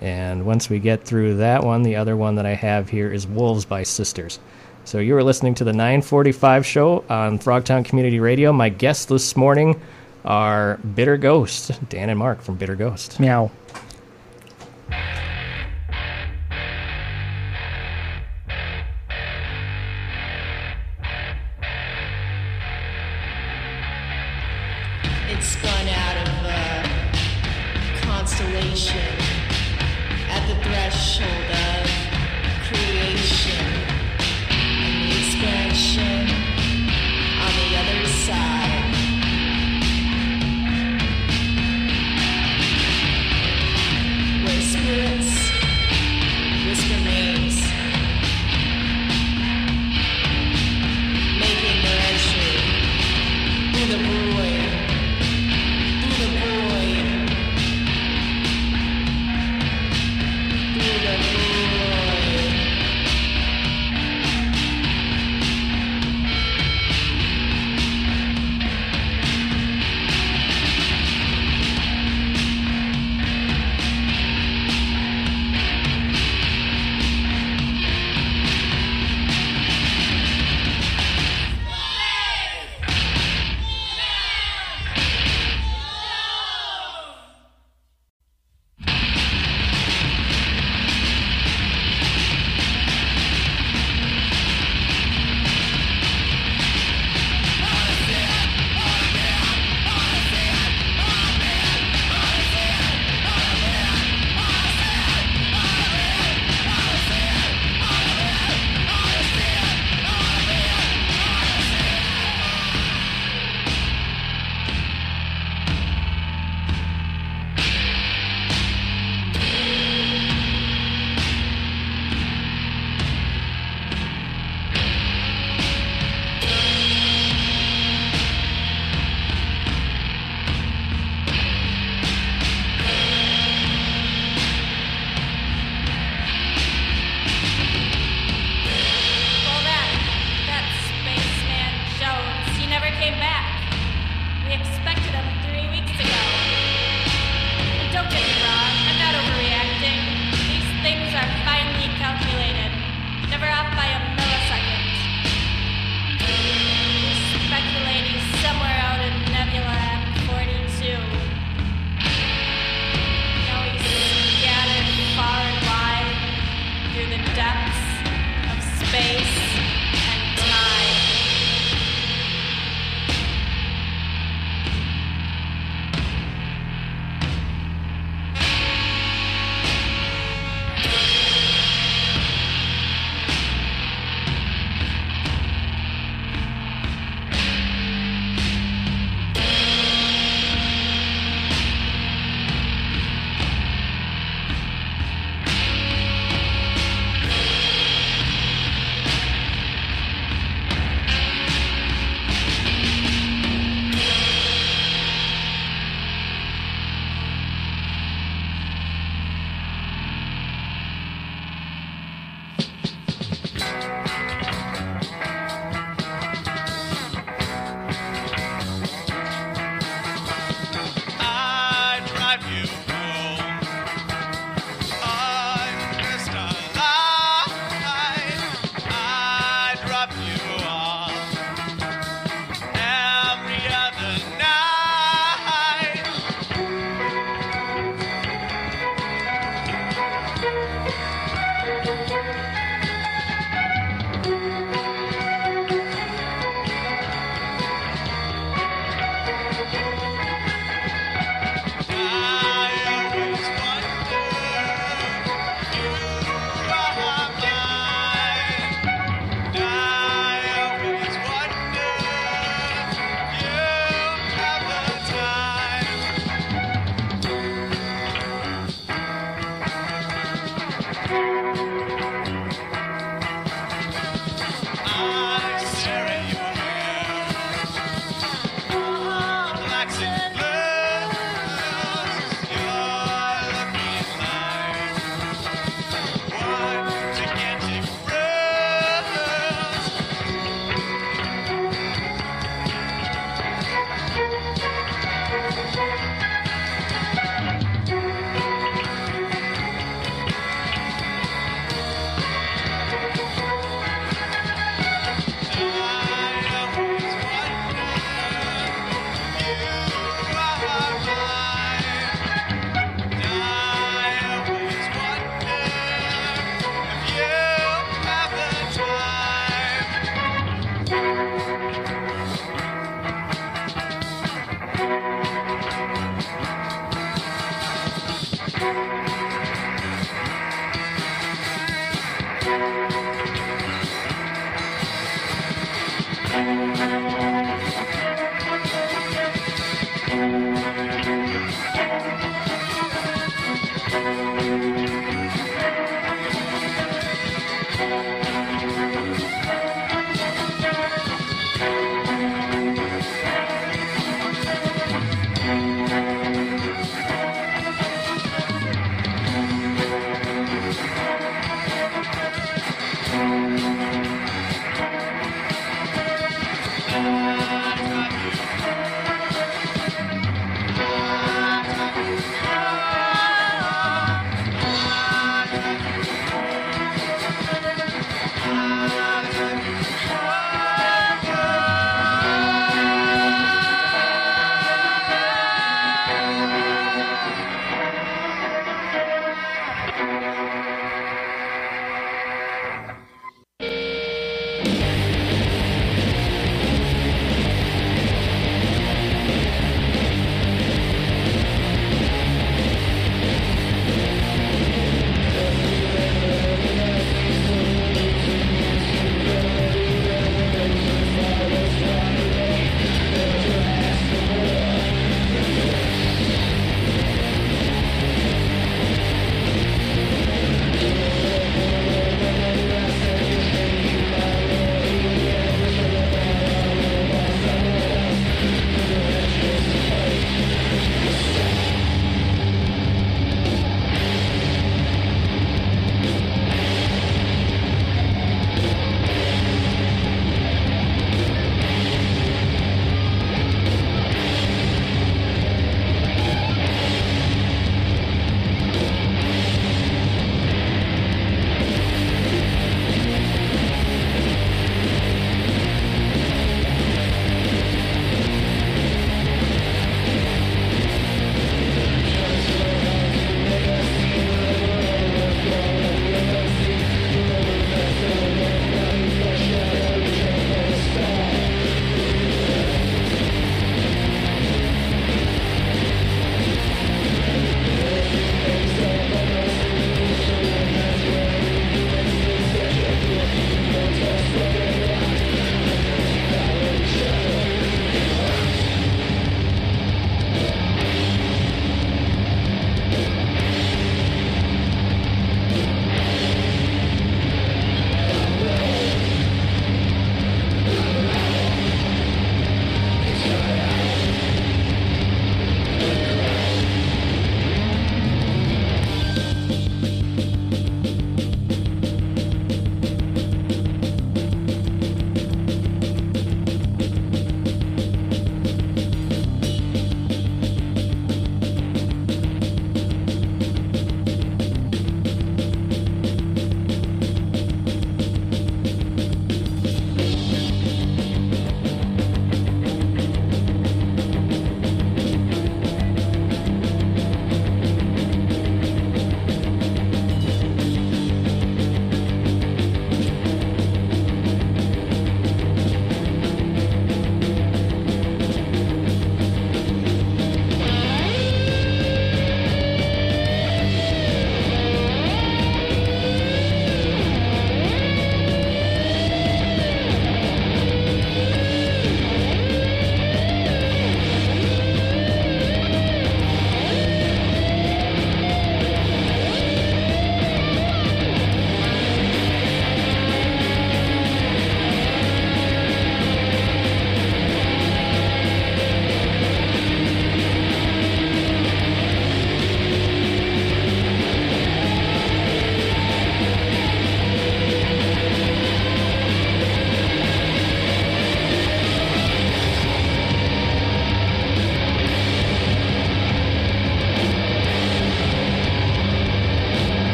And once we get through that one, the other one that I have here is Wolves by CYSTERS. So you are listening to the 945 show on Frogtown Community Radio. My guests this morning are Bitter Ghost, Dan and Mark from Bitter Ghost. Meow. Thank you.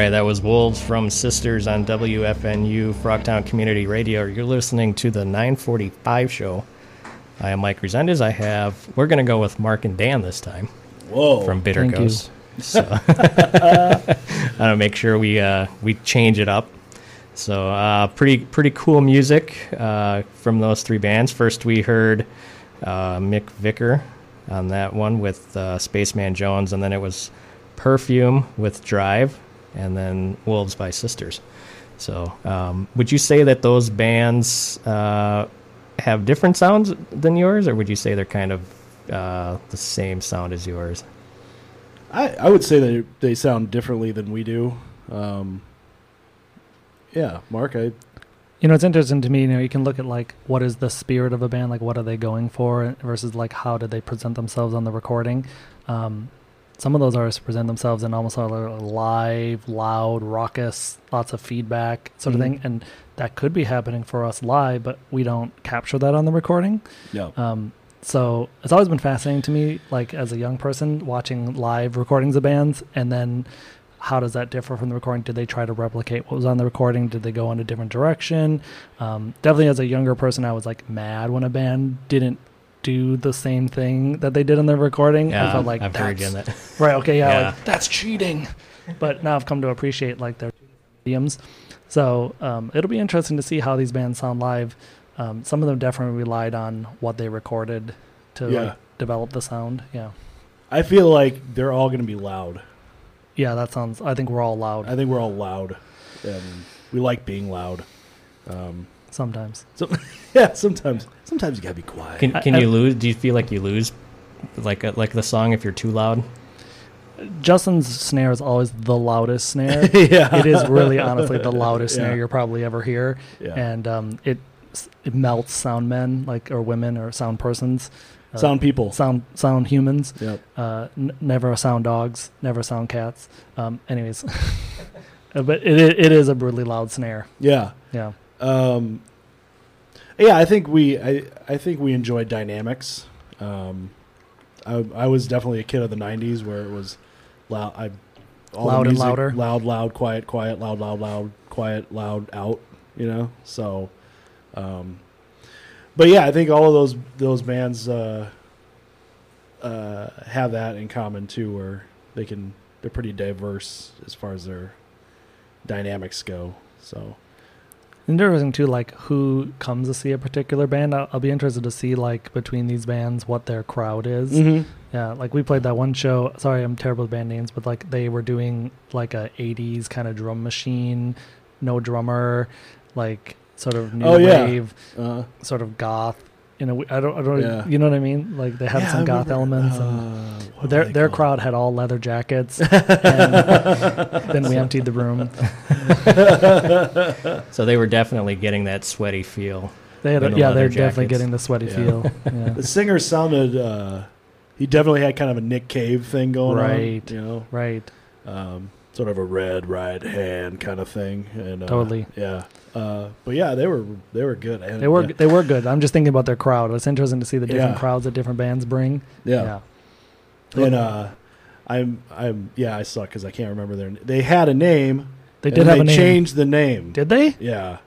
Right, that was Wolves from CYSTERS on WFNU Frogtown Community Radio. You're listening to the 945 show. I am Mike Resendez. I have, we're going to go with Mark and Dan this time Whoa. from Bitter Thank you. Ghost. So, I want to make sure we uh, we change it up. So, uh, pretty pretty cool music uh, from those three bands. First, we heard uh, McVicker on that one with uh, Spaceman Jones, and then it was Perfume with Drive, and then Wolves by CYSTERS. So, um, would you say that those bands uh, have different sounds than yours, or would you say they're kind of uh, the same sound as yours? I, I would say that they sound differently than we do. Um, yeah, Mark, I You know, it's interesting to me. You know, you can look at like what is the spirit of a band, like what are they going for, versus like how did they present themselves on the recording. Um, some of those artists present themselves in almost a live, loud, raucous, lots of feedback sort of Mhm. thing, and that could be happening for us live, but we don't capture that on the recording. yeah. Um, so it's always been fascinating to me, like as a young person, watching live recordings of bands, and then how does that differ from the recording? Did they try to replicate what was on the recording? Did they go in a different direction? Um, definitely, as a younger person, I was like mad when a band didn't do the same thing that they did in the recording. I felt like I've heard you that's on that. right. Okay, yeah, Yeah. like that's cheating. But now I've come to appreciate like their mediums. So um, it'll be interesting to see how these bands sound live. Um, some of them definitely relied on what they recorded to Yeah. like, develop the sound. Yeah, I feel like they're all going to be loud. yeah, that sounds. I think we're all loud I think we're all loud, and we like being loud. Um, sometimes. so yeah, sometimes sometimes you gotta be quiet. Can can I- you lose? Do you feel like you lose, like uh, like the song if you're too loud? Justin's snare is always the loudest snare. yeah, it is really honestly the loudest Yeah. snare you'll probably ever hear, Yeah. and um, it it melts sound men like or women or sound persons, uh, sound people. sound sound humans. Yep. Uh, n- never sound dogs, never sound cats. Um, anyways, but it i- it is a brutally loud snare. Yeah. Yeah, Um, yeah, I think we I, I think we enjoy dynamics. Um, I, I was definitely a kid of the '90s where it was loud. I Loud and louder. loud, loud, quiet, quiet, loud, loud, loud, quiet, loud, out. You know, so. Um, but yeah, I think all of those those bands uh, uh, have that in common too, where they can they're pretty diverse as far as their dynamics go. So interesting too. Like who comes to see a particular band? I'll, I'll be interested to see like between these bands what their crowd is. Mm-hmm. Yeah, like we played that one show. Sorry, I'm terrible with band names, but like they were doing like a '80s kind of drum machine, no drummer, like sort of new Oh, yeah. wave, uh, sort of goth. You know, I don't, I don't, Yeah. you know what I mean? Like they had Yeah, some I goth remember, elements. uh, what their their called? crowd had all leather jackets. and then we emptied the room. So they were definitely getting that sweaty feel. They had, a, the yeah, they're definitely getting the sweaty Yeah. feel. Yeah. The singer sounded. Uh, he definitely had kind of a Nick Cave thing going Right. on. You know, right. um, sort of a red right hand kind of thing. And uh, Totally. Yeah. Uh, but yeah, they were they were good. And, They were yeah, they were good. I'm just thinking about their crowd. It's interesting to see the different Yeah. crowds that different bands bring. yeah. yeah. And uh, I'm I'm yeah I suck because I can't remember their. They had a name. They did have they a name. changed the name. Did they? Yeah.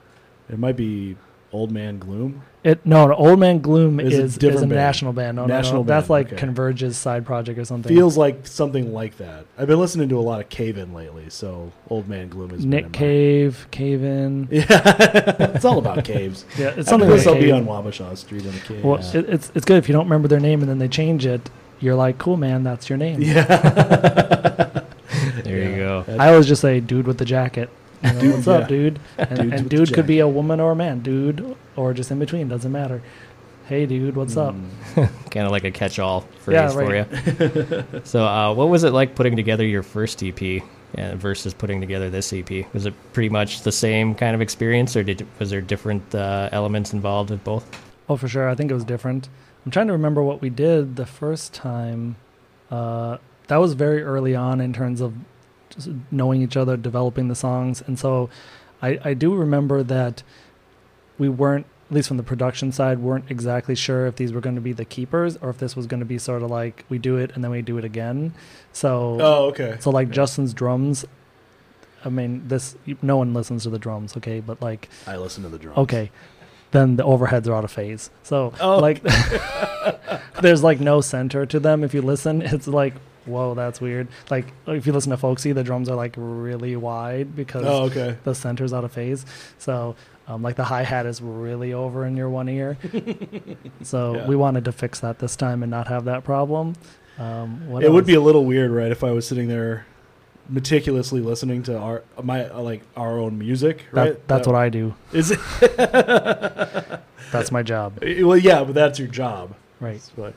It might be Old Man Gloom. It no, no Old Man Gloom Is a is is, different a band. national band. No, National no, no. That's band, like okay. Converge's side project or something. Feels like something like that. I've been listening to a lot of Cave In lately, so Old Man Gloom has been in Nick my- Cave, Cave In. Yeah, it's all about caves. Yeah, it's something of this like will be Cave. on Wabasha Street in the cave. Well, it, it's it's good if you don't remember their name and then they change it. You're like, cool, man, that's your name. yeah. There Yeah. you go. I always just say, dude with the jacket. You know, What's yeah. up, dude? And, Dudes and with the dude could be a woman or a man, dude, or just in between. Doesn't matter. Hey, dude, what's up? Mm. Kind of like a catch-all phrase Yeah, for you. so, uh, what was it like putting together your first EP uh, versus putting together this EP? Was it pretty much the same kind of experience, or did was there different uh, elements involved with both? Oh, for sure. I think it was different. I'm trying to remember what we did the first time. Uh, that was very early on in terms of just knowing each other, developing the songs, and so I, I do remember that we weren't, at least from the production side, weren't exactly sure if these were going to be the keepers or if this was going to be sort of like we do it and then we do it again. So Oh, okay. so like Justin's drums, I mean, this no one listens to the drums, okay? But like, I listen to the drums. okay, then the overheads are out of phase. So Oh. like, there's like no center to them. If you listen, it's like, whoa, that's weird. Like if you listen to Folksy, the drums are like really wide because Oh, okay. the center's out of phase. So um, like the hi hat is really over in your one ear. so Yeah. we wanted to fix that this time and not have that problem. Um, it would be a little weird, right, if I was sitting there meticulously listening to our my like our own music, that, right? that's what I do. Is it? That's my job. well, yeah, but that's your job. Right. But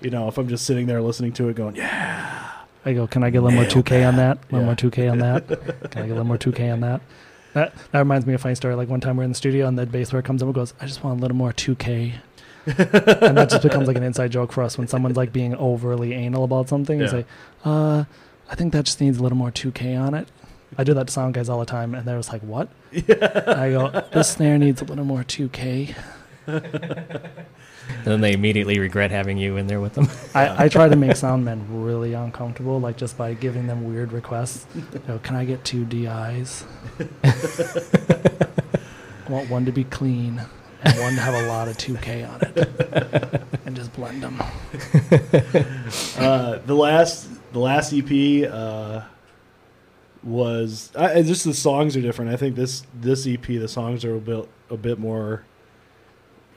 you know, if I'm just sitting there listening to it, going, yeah, I go, can I get a little more 2K on that? A little Yeah. more 2K on that? Can I get a little more 2K on that? That that reminds me of a funny story. Like one time we're in the studio and the bass player comes up and goes, I just want a little more 2K. and that just becomes like an inside joke for us when someone's like being overly anal about something. Yeah. say, uh, I think that just needs a little more 2K on it. I do that to sound guys all the time, and they're just like, "What?" I go, "This snare needs a little more 2K." And then they immediately regret having you in there with them. I, I try to make sound men really uncomfortable, like just by giving them weird requests. You know, Can I get two DIs? I want one to be clean and one to have a lot of 2K on it, and just blend them. uh, the last the last EP uh, was I, and just the songs are different. I think this this EP the songs are a bit a bit more,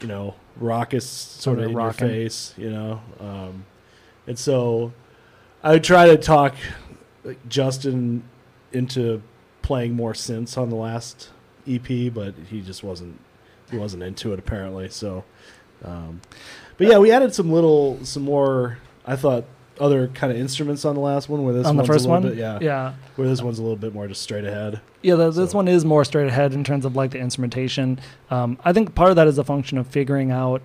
you know, raucous, sort of in your face, you know. Um, and so I would try to talk Justin into playing more synths on the last EP, but he just wasn't he wasn't into it apparently. So, um, but yeah, we added some little some more. I thought other kind of instruments on the last one. Where this on the one's a first little one, bit, yeah, yeah, where this one's a little bit more just straight ahead. yeah. The, this So- one is more straight ahead in terms of like the instrumentation. Um, I think part of that is a function of figuring out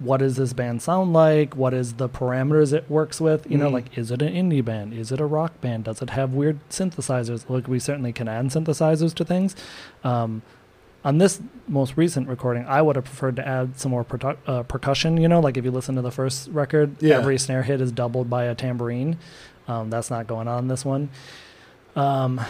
what does this band sound like what is the parameters it works with you know Mhm. like is it an indie band is it a rock band does it have weird synthesizers Like we certainly can add synthesizers to things um, on this most recent recording i would have preferred to add some more percu- uh, percussion you know like if you listen to the first record Yeah. every snare hit is doubled by a tambourine um, that's not going on in this one um,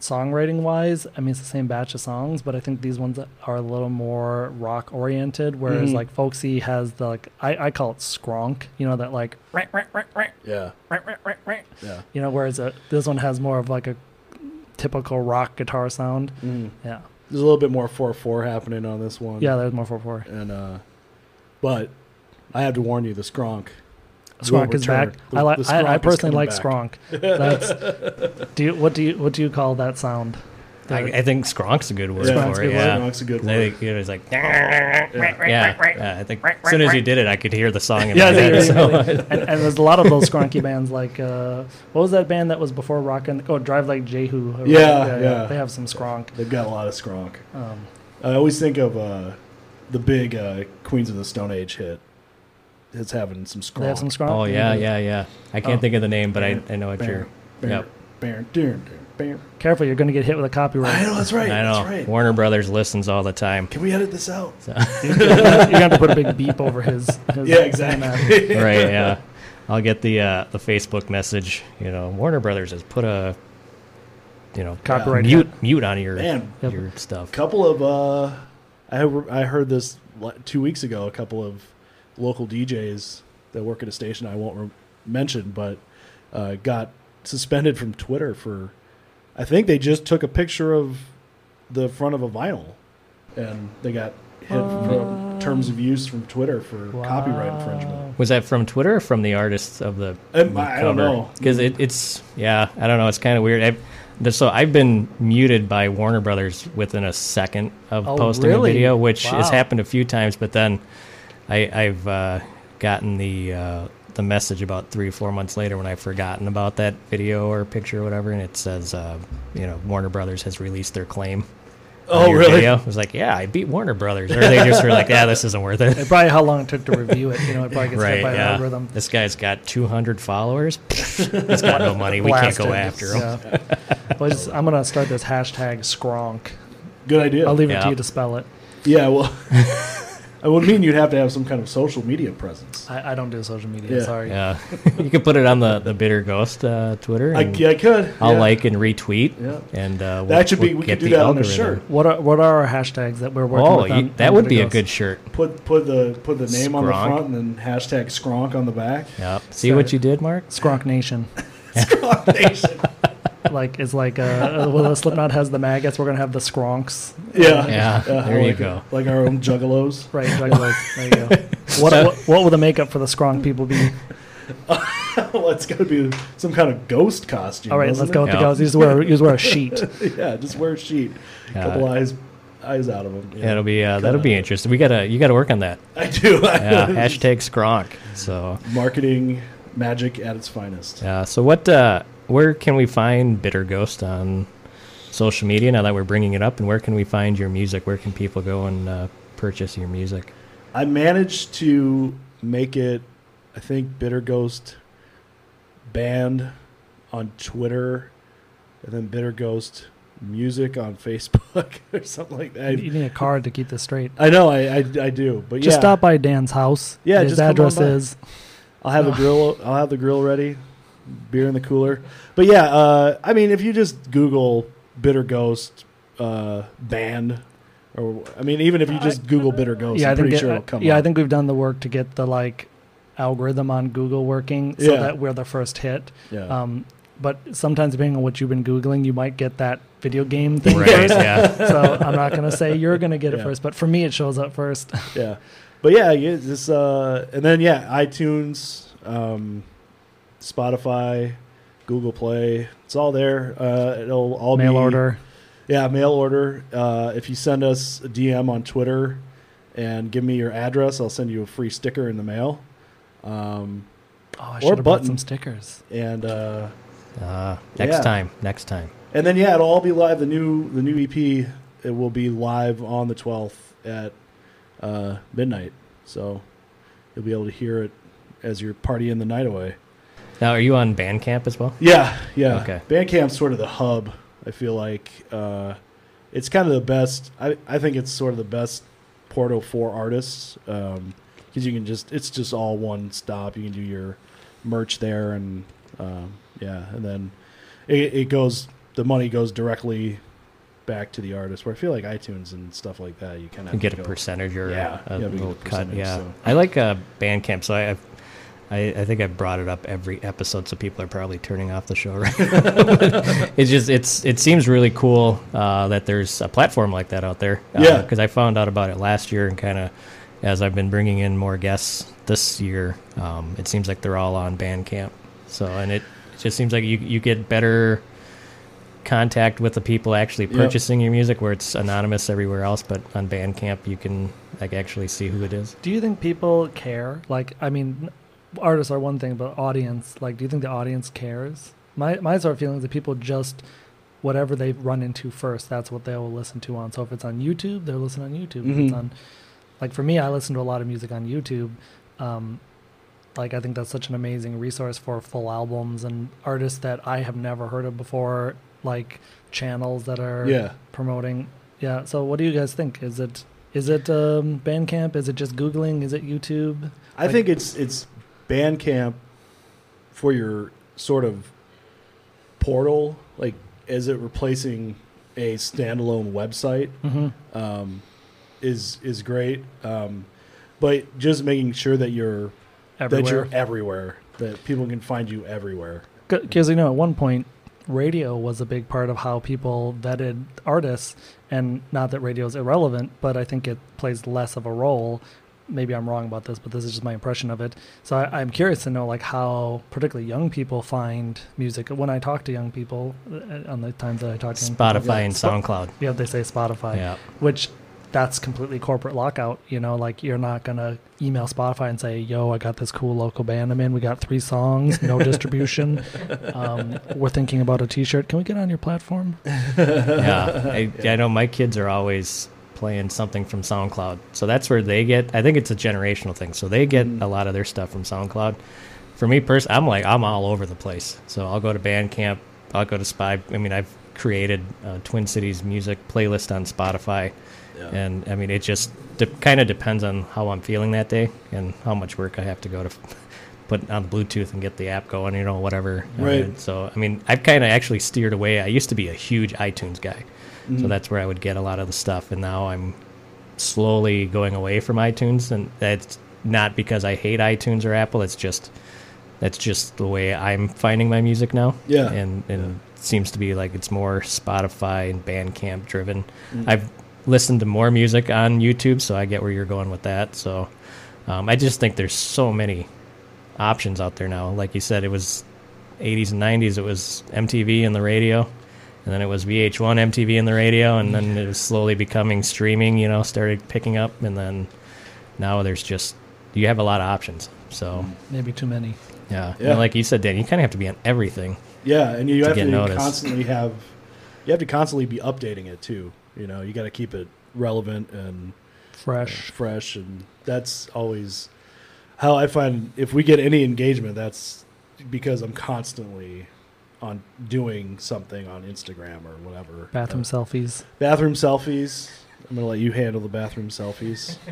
songwriting wise, I mean, it's the same batch of songs, but I think these ones are a little more rock oriented. Whereas Mhm. like Folksy has the like I, I call it skronk, you know that like right, right, right, right. Yeah, Right, right, right, right. yeah. you know, whereas uh this one has more of like a typical rock guitar sound. Mm. Yeah, There's a little bit more four four happening on this one. yeah, there's more four four. and uh, but I have to warn you, the skronk. Skronk is back. The- I like. I, I personally like back. skronk. That's. do you what do you what do you call that sound? I, I think skronk's a good word Yeah, for a it. good Yeah. word. Skronk's a good 'Cause I word. think it was like, yeah, yeah. I think as soon as you did it, I could hear the song in Yeah, my head. really, so- really- and, and there's a lot of those skronky bands. Like, uh, what was that band that was before Rock and Oh, Drive Like Jehu? or- Yeah, yeah. They have some skronk. They've got a lot of skronk. Um, I always think of uh, the big uh, Queens of the Stone Age hit. It's having some skronk. they have some skronk. oh yeah, yeah, yeah. I can't Oh. think of the name, but I, I know what bam, you're. bam, Yep. bam, bam, bam. Careful, you're going to get hit with a copyright. I know that's right. I know. That's right. Warner Brothers listens all the time. Can we edit this out? you're going to have to put a big beep over his. his Yeah, exactly. right? Yeah. I'll get the uh, the Facebook message. You know, Warner Brothers has put a, you know, Copyright mute hit. mute on your Man, Yep. your stuff. couple of uh, I I heard this two weeks ago. A couple of local DJs that work at a station I won't re- mention, but uh, got suspended from Twitter for. I think they just took a picture of the front of a vinyl, and they got hit from terms of use from Twitter for copyright infringement. Was that from Twitter or from the artists of the? Um, I don't know. because it, it's yeah. I don't know. It's kind of weird. I've, the- so I've been muted by Warner Brothers within a second of Oh, posting really? a video, which has happened a few times. But then I, I've uh, gotten the uh, the message about three or four months later when I've forgotten about that video or picture or whatever, and it says uh, you know Warner Brothers has released their claim. Oh, really? Video. I was like, yeah, I beat Warner Brothers, or they just were like, yeah, this isn't worth it. It's probably how long it took to review it. You know, it probably gets Right, hit by the yeah. algorithm. This guy's got 200 followers. He's got no money. We can't go after him. Yeah. Just- I'm going to start this hashtag skronk. Good idea. I'll leave it Yeah. to you to spell it. Yeah, well, I would mean you'd have to have some kind of social media presence. I, I don't do social media. Yeah. Sorry. Yeah, you can put it on the the Bitter Ghost uh, Twitter. I, yeah, I could. I'll yeah. like and retweet. Yeah. and uh, That should be- we get could do the that on a shirt. What are what are our hashtags that we're working Oh, with? you, on- that on would be a good shirt. Put put the put the name on the front and then hashtag Skronk on the back. Yeah. See what you did, Mark? Skronk Nation. Skronk Nation. Like it's like uh, well, the Slipknot has the maggots. We're gonna have the Skronks. Yeah. Yeah, there you like, go. Like our own juggalos. Right, juggalos. there you go. What, what what will the makeup for the Skronk people be? well, it's got to be some kind of ghost costume. All right, let's go with Yeah. the guys. You just wear you just wear a sheet. yeah, just wear a sheet. Yeah. couple eyes eyes out of them. Yeah, it'll be uh, that'll be interesting. We gotta you gotta work on that. I do. Yeah, hashtag Skronk. So Marketing magic at its finest. yeah. So what? Uh, where can we find Bitter Ghost on social media? Now that we're bringing it up, and where can we find your music? Where can people go and uh, purchase your music? I managed to make it, I think, Bitter Ghost band on Twitter, and then Bitter Ghost music on Facebook or something like that. You need a card to keep this straight. I know, I, I, I do, but Just yeah, stop by Dan's house. Yeah, his just come on address by. is. I'll have a grill. I'll have the grill ready, beer in the cooler. But yeah, uh, I mean, if you just Google Bitter Ghost uh, band, or I mean, even if you just Google Bitter Ghost, yeah, I I'm think pretty it- sure it'll come yeah, up. I think we've done the work to get the like algorithm on Google working so Yeah. that we're the first hit. yeah. Um, but sometimes depending on what you've been googling, you might get that video game thing Right. first. yeah. so I'm not gonna say you're gonna get it Yeah. first, but for me it shows up first. yeah but yeah yeah, this uh and then yeah itunes um spotify google play it's all there uh it'll all Mail be order. yeah mail order uh if you send us a dm on twitter and give me your address i'll send you a free sticker in the mail um Oh, I should have bought some stickers. and uh Uh, next Yeah. time. Next time. and then yeah it'll all be live the new the new ep it will be live on the 12th at uh midnight so you'll be able to hear it as you're partying the night away Now, are you on Bandcamp as well? Yeah, yeah. Okay. Bandcamp's sort of the hub. I feel like uh, it's kind of the best. I, I think it's sort of the best portal for artists because you can just it's just all one stop. You can do your merch there, and um, yeah, and then it, it goes. The money goes directly back to the artist. Where I feel like iTunes and stuff like that, you kind of get a percentage or Yeah, a, a yeah, little cut. Yeah, so. I like uh, Bandcamp, so I, I've, I I think I've brought it up every episode, so people are probably turning off the show right now. it's just it's it seems really cool uh, that there's a platform like that out there. Yeah. because I found out about it last year and kind of as I've been bringing in more guests this year, um, it seems like they're all on Bandcamp. So and it just seems like you you get better contact with the people actually Yep. purchasing your music where it's anonymous everywhere else but on bandcamp you can like actually see who it is Do you think people care? Like, I mean, artists are one thing, but audience, like, do you think the audience cares? My my sort of feeling is that people just whatever they run into first, that's what they will listen to on. So if it's on YouTube, they'll listen on YouTube. If it's Mhm. on, like for me, I listen to a lot of music on YouTube. Um, like I think that's such an amazing resource for full albums and artists that I have never heard of before, like channels that are Yeah. promoting. Yeah. So what do you guys think? Is it is it um, Bandcamp? Is it just Googling? Is it YouTube? I Like- think it's it's Bandcamp for your sort of portal. Like, is it replacing a standalone website? Mm-hmm. Um, is is great, um, but just making sure that you're that you're everywhere, that people can find you everywhere. Because you know, at one point, radio was a big part of how people vetted artists, and not that radio is irrelevant, but I think it plays less of a role. Maybe I'm wrong about this, but this is just my impression of it. So I, I'm curious to know, like, how particularly young people find music. When I talk to young people, uh, on the times that I talk to young people, spotify and soundcloud yeah, they say Spotify. yeah which that's completely corporate lockout. You know, like you're not gonna email Spotify and say, "Yo, I got this cool local band I'm in. We got three songs, no distribution. Um, we're thinking about a T-shirt. Can we get on your platform?" yeah. I, I know my kids are always playing something from SoundCloud, so that's where they get. I think it's a generational thing, so they get Mm. a lot of their stuff from SoundCloud. For me personally, I'm like I'm all over the place. So I'll go to Bandcamp, I'll go to Spy. I mean, I've created a Twin Cities music playlist on Spotify, Yeah. and I mean it just de- kind of depends on how I'm feeling that day and how much work I have to go to put on Bluetooth and get the app going, you know, whatever. Right. so I mean, I've kind of actually steered away. I used to be a huge iTunes guy, so that's where I would get a lot of the stuff, and now I'm slowly going away from iTunes, and that's not because I hate iTunes or Apple. It's just that's just the way I'm finding my music now. Yeah. and and it seems to be like it's more Spotify and Bandcamp driven. Mm. I've listened to more music on YouTube, so I get where you're going with that. So um, I just think there's so many options out there now. Like you said, it was 80s and 90s. It was MTV and the radio, and then it was VH1, MTV and the radio, and then it was slowly becoming streaming. You know, started picking up, and then now there's just you have a lot of options. So Maybe too many. yeah, Yeah. And like you said, Dan, you kind of have to be on everything. Yeah, and you to have get to noticed. constantly have you have to constantly be updating it too. You know, you got to keep it relevant and Fresh. fresh, and that's always how I find if we get any engagement, that's because I'm constantly on doing something on Instagram or whatever. Bathroom Uh, selfies. bathroom selfies. I'm gonna let you handle the bathroom selfies.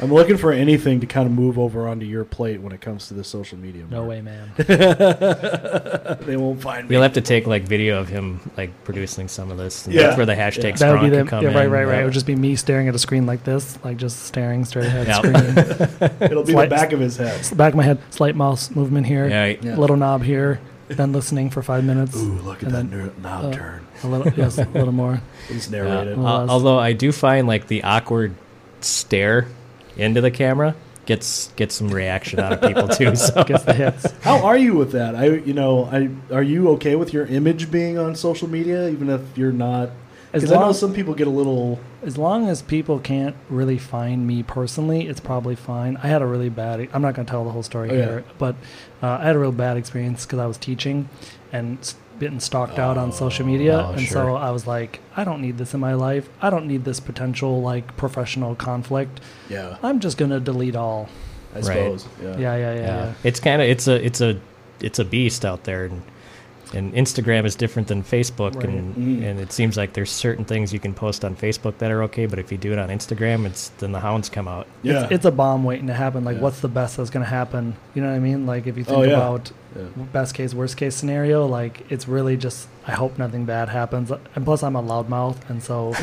I'm looking for anything to kind of move over onto your plate when it comes to the social media. No Mark. way, man. they won't find me. We'll have to take like video of him like producing some of this. And Yeah. That's where the hashtag Yeah. That would be strong the come yeah, right, in. right, right. Yeah. It would just be me staring at a screen like this, like just staring straight ahead. Yeah. Screen. It'll be Slight- the back of his head. Back of my head, slight mouse movement here, Yeah. Yeah. little knob here, then listening for five minutes. Ooh, look at that then, ner- knob uh, turn. A little, yes, a little more. He's narrated. Well, Al- that's- although I do find like the awkward stare into the camera gets gets some reaction out of people too. So Gets the hits. How are you with that? I, you know, I are you okay with your image being on social media, even if you're not? As Because I know long- some people get a little. As long as people can't really find me personally, it's probably fine. I had a really bad. I'm not going to tell the whole story Oh, yeah. here, but uh, I had a real bad experience because I was teaching and s- getting stalked out on social media, Oh, and sure. so I was like, I don't need this in my life. I don't need this potential like professional conflict. Yeah, I'm just going to delete all. I Right. suppose. Yeah. Yeah, yeah, yeah. yeah, yeah. it's kind of it's a it's a it's a beast out there, and and Instagram is different than Facebook, Right. and Mm. and it seems like there's certain things you can post on Facebook that are okay, but if you do it on Instagram, it's then the hounds come out. Yeah. It's, it's a bomb waiting to happen. Like, Yeah. what's the best that's going to happen? You know what I mean? Like, if you think Oh, yeah. about Yeah. best case, worst case scenario, like it's really just I hope nothing bad happens. And plus, I'm a loudmouth, and so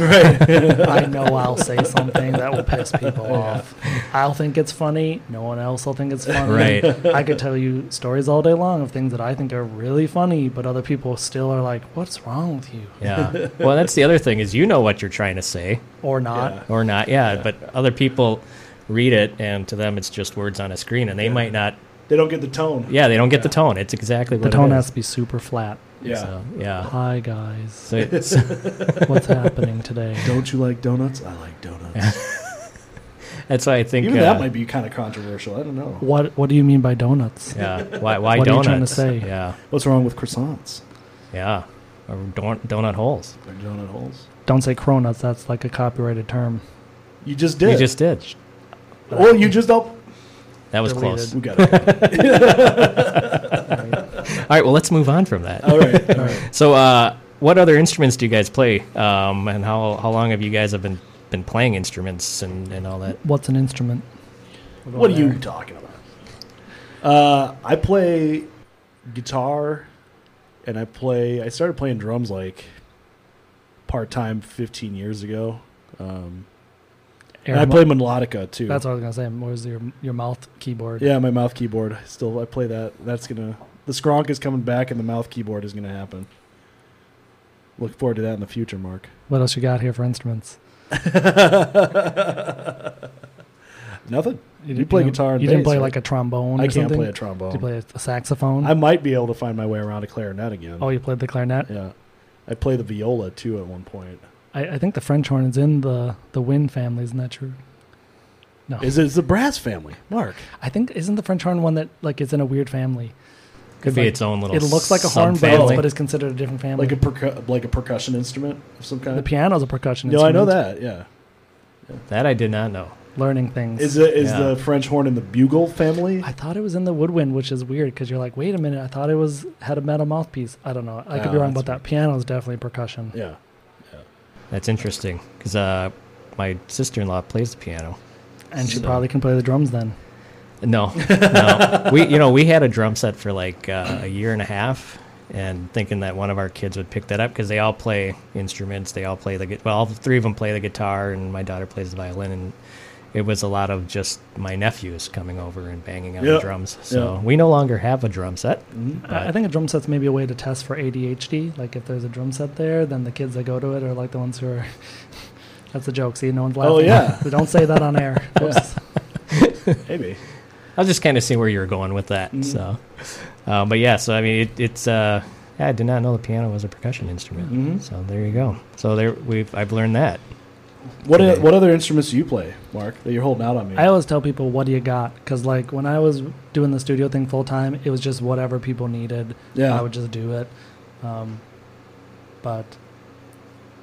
I know I'll say something that will piss people off. I'll think it's funny. No one else will think it's funny. Right. I could tell you stories all day long of things that I think are really funny, but other people still are like, "What's wrong with you?" Yeah. well, that's the other thing is you know what you're trying to say Or not. Yeah. or not. Yeah, but other people read it, and to them it's just words on a screen, and they Yeah. might not. They don't get the tone. Yeah, they don't get the tone. It's exactly The what tone it has is. to be super flat. Yeah. So, yeah. Hi guys, So it's, what's happening today? Don't you like donuts? I like donuts. that's why I think. Even uh, that might be kind of controversial. I don't know. What What do you mean by donuts? Yeah. Why? Why What are you donuts? trying to say? Yeah. What's wrong with croissants? Yeah. Or don- donut holes. Or donut holes? Don't say cronuts. That's like a copyrighted term. You just did. You just did. Oh, you just don't. That was Deleted. close. We got it. All right. Well, let's move on from that. All right. All right. So, uh, what other instruments do you guys play? Um, and how how long have you guys have been been playing instruments and, and all that? What's an instrument? We're What are going you talking about? Uh, I play guitar, and I play. I started playing drums like part time 15 years ago. Um, and I play melodica too. That's what I was gonna say. What was your your mouth keyboard? yeah, my mouth keyboard. Still, I play that. That's gonna. The skronk is coming back, and the mouth keyboard is gonna happen. Look forward to that in the future, Mark. What else you got here for instruments? Nothing. You, didn't- play you- guitar and You didn't play right? like a trombone. I can't something? play a trombone. Did you play a saxophone? I might be able to find my way around a clarinet again. oh, you played the clarinet. Yeah. I play the viola too at one point. I, I think the French horn is in the the wind family. Isn't that true? No, Is it it's the brass family? Mark. I think isn't the French horn one that like is in a weird family. Could It's be like- its own little. It looks like a horn, but, it's- but it's considered a different family. Like a percu- like a percussion instrument of some kind? the piano's a percussion. Instrument. No, I know that. Yeah. that I did not know. learning things. Is it is Yeah. the French horn in the bugle family? I thought it was in the woodwind, which is weird because you're like, wait a minute, I thought it was had a metal mouthpiece. I don't know. I could Oh, be ah, wrong that's about that. Piano is definitely percussion, Yeah. That's interesting because uh, my sister-in-law plays the piano. and she probably can play the drums then. No, no. We, you know, we had a drum set for like uh, a year and a half, and thinking that one of our kids would pick that up because they all play instruments. They all play the well, all three of them play the guitar, and my daughter plays the violin. And it was a lot of just my nephews coming over and banging on Yeah, the drums. So yeah. we no longer have a drum set. I I think a drum set's maybe a way to test for ADHD. Like if there's a drum set there, then the kids that go to it are like the ones who are. That's a joke. See, no one's laughing. Oh, yeah. So don't say that on air. Maybe. I was just kind of seeing where you were going with that. Mhm. So, um, but yeah, so I mean, it, it's. Uh, yeah, I did not know the piano was a percussion instrument. Mhm. So there you go. So there we've I've learned that. What Okay. what other instruments do you play, Mark? That you're holding out on me? I always tell people, "What do you got?" Because like when I was doing the studio thing full time, it was just whatever people needed. yeah. I would just do it. Um, but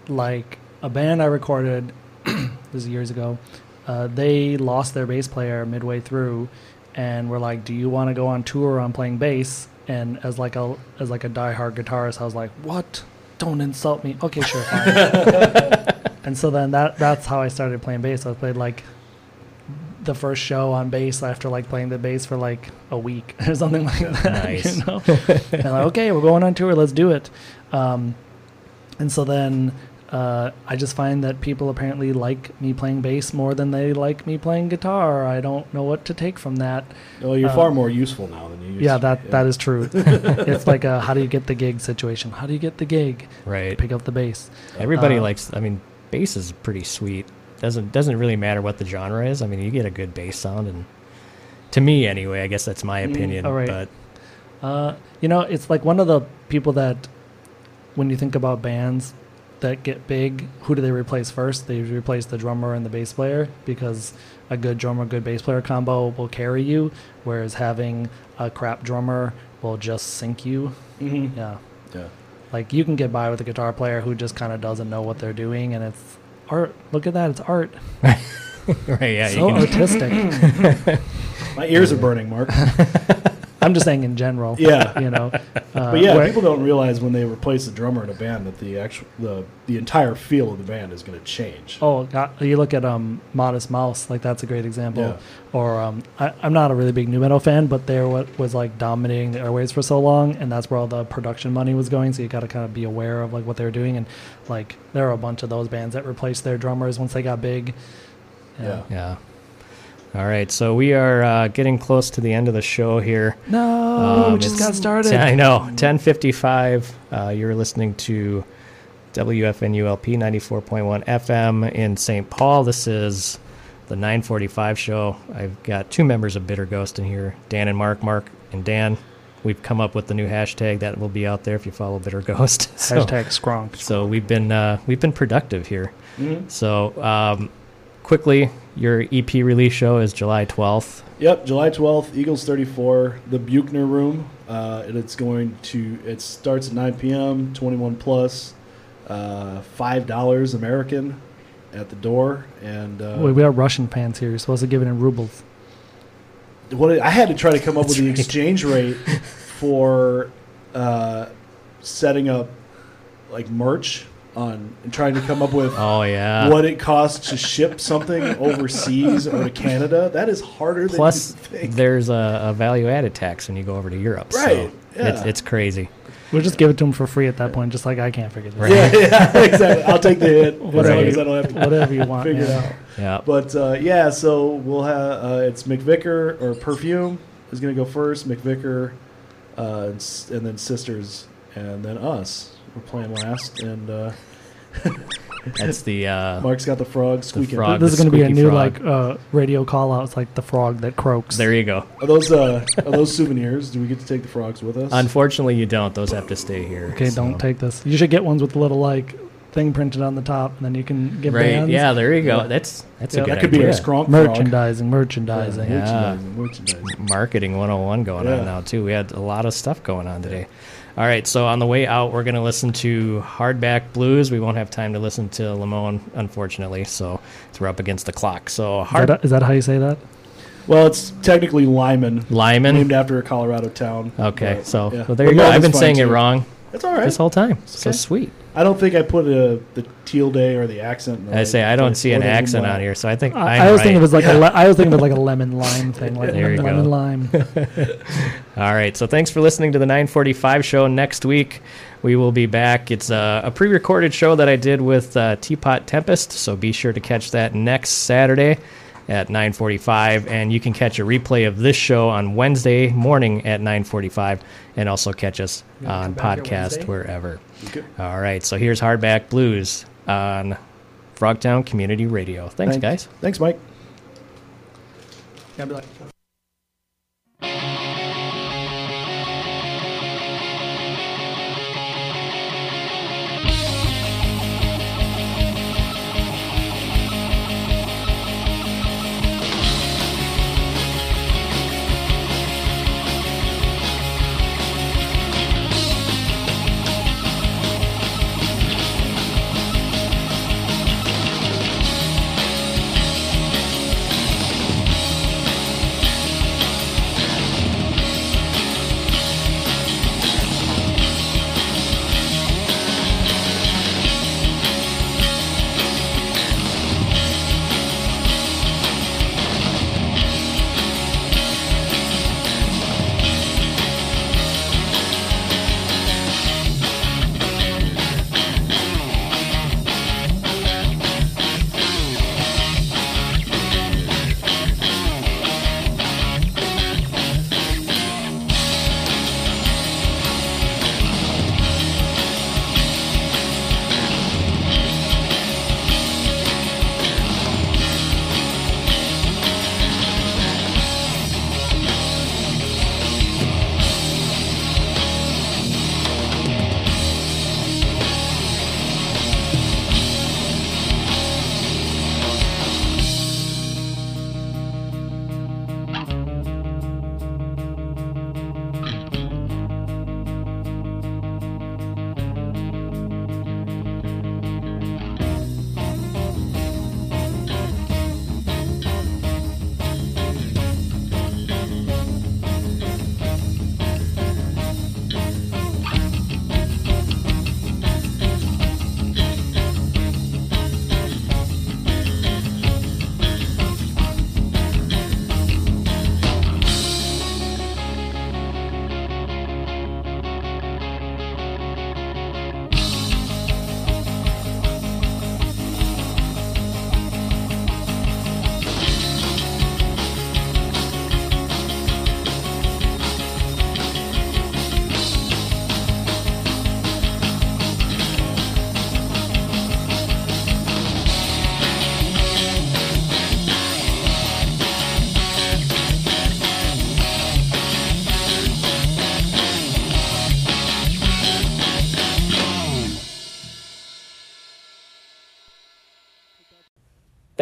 like a band I recorded this is years ago, uh, they lost their bass player midway through, and were like, "Do you want to go on tour on playing bass?" And as like a as like a diehard guitarist, I was like, "What? Don't insult me." Okay, sure. And so then that that's how I started playing bass. I played like the first show on bass after like playing the bass for like a week or something like that. Nice. You know? and like, okay, we're going on tour, let's do it. Um, and so then uh, I just find that people apparently like me playing bass more than they like me playing guitar. I don't know what to take from that. well, you're uh, far more useful now than you used Yeah, to. that that is true. it's like a how do you get the gig situation? How do you get the gig? Right. Pick up the bass. Everybody Uh, likes. I mean, bass is pretty sweet. Doesn't doesn't really matter what the genre is. I mean, you get a good bass sound, and to me, anyway, I guess that's my Mm, opinion. all right. But Uh, you know, it's like one of the people that, when you think about bands that get big, who do they replace first? They replace the drummer and the bass player because a good drummer, good bass player combo will carry you, whereas having a crap drummer will just sink you. Mhm. Yeah. Yeah. Like you can get by with a guitar player who just kind of doesn't know what they're doing, and it's art. Look at that, it's art. right, yeah, so you can, artistic. My ears are burning, Mark. I'm just saying in general. Yeah. You know. Uh, But yeah, where- people don't realize when they replace the drummer in a band that the actual the the entire feel of the band is going to change. Oh, God, you look at um, Modest Mouse, like that's a great example. Yeah. Or um, I, I'm not a really big nu metal fan, but they're what was like dominating the airways for so long, and that's where all the production money was going. So you got to kind of be aware of like what they're doing, and like there are a bunch of those bands that replaced their drummers once they got big. Yeah. yeah. All right, so we are uh, getting close to the end of the show here. No, Um, we just got it's- started. I know. Ten fifty five. Uh, you're listening to WFNULP ninety four point one FM in St. Paul. This is the nine forty five show. I've got two members of Bitter Ghost in here, Dan and Mark. Mark and Dan. We've come up with the new hashtag that will be out there if you follow Bitter Ghost. So- Hashtag Skronk. So we've been uh, we've been productive here. Mhm. So um, quickly, your EP release show is July twelfth. Yep, July 12th, Eagles 34, the Buchner Room. Uh, and it's going to, it starts at 9 p.m., 21 plus, uh, $5 American at the door. And uh, Wait, we are Russian fans here. You're supposed to give it in rubles. what I had to try to come up with the right. exchange rate for uh, setting up like merch on and trying to come up with Oh yeah. what it costs to ship something overseas or to Canada. That is harder Plus, than you think. there's a, a value added tax when you go over to Europe. Right, So yeah. it's, it's crazy. We'll just give it to them for free at that point, just like I can't figure this Right. Yeah, yeah, exactly. I'll take the hit. Whatever As long as you- I don't have to. Whatever you want. figure it out. Yeah. But uh, yeah, so we'll have uh, it's McVicker or Perfume is going to go first. McVicker, uh, and, and then CYSTERS, and then us. We're playing last, and uh, That's the. Uh, Mark's got the frog squeaking. frog. This is going to be a squeaky new frog. like uh, radio call out. It's like the frog that croaks. there you go. Are those uh, are those souvenirs? Do we get to take the frogs with us? Unfortunately, you don't. Those have to stay here. Okay, so- don't take this. You should get ones with a little like thing printed on the top, and then you can give Right. bands Yeah. There you go. Yeah. That's that's Yeah, a good that could be idea. a skronk frog. merchandising, merchandising. Yeah. Merchandising, merchandising. marketing 101 going Yeah. on now too we had a lot of stuff going on today All right, so on the way out, we're going to listen to Hardback Blues. We won't have time to listen to Lamone, unfortunately, so we're up against the clock. So Is Hard that, is that how you say that? Well, it's technically Lyman, Lyman. named after a Colorado town. Okay, but, so yeah. well, there you go. I've been fine, saying it wrong That's all right. this whole time. So okay. sweet. I don't think I put uh the tilde or the accent. in the I right say I don't see an accent line. on here, so I think I, I'm I was right. thinking it was like a le- I was thinking of like a lemon lime thing, like There you lemon go. lime. All right. So thanks for listening to the 945 show. Next week, we will be back. It's a, a pre recorded show that I did with uh, Teapot Tempest. So be sure to catch that next Saturday at 945 and you can catch a replay of this show on wednesday morning at 945 and also catch us on podcast wherever. Okay. all right so here's hardback blues on frogtown community radio. Thanks guys. Thanks, Mike.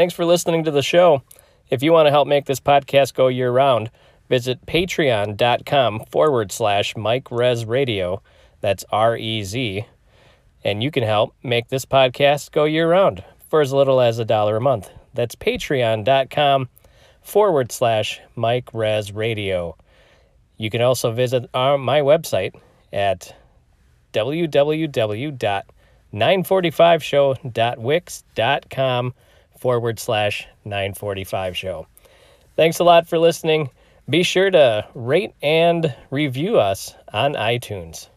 Thanks for listening to the show. If you want to help make this podcast go year round, visit patreon.com forward slash Mike Rez Radio. That's R E Z. And you can help make this podcast go year round for as little as a dollar a month. That's patreon.com forward slash Mike Rez Radio. You can also visit our, my website at www.945show.wix.com forward slash 945 show. Thanks a lot for listening. Be sure to rate and review us on iTunes.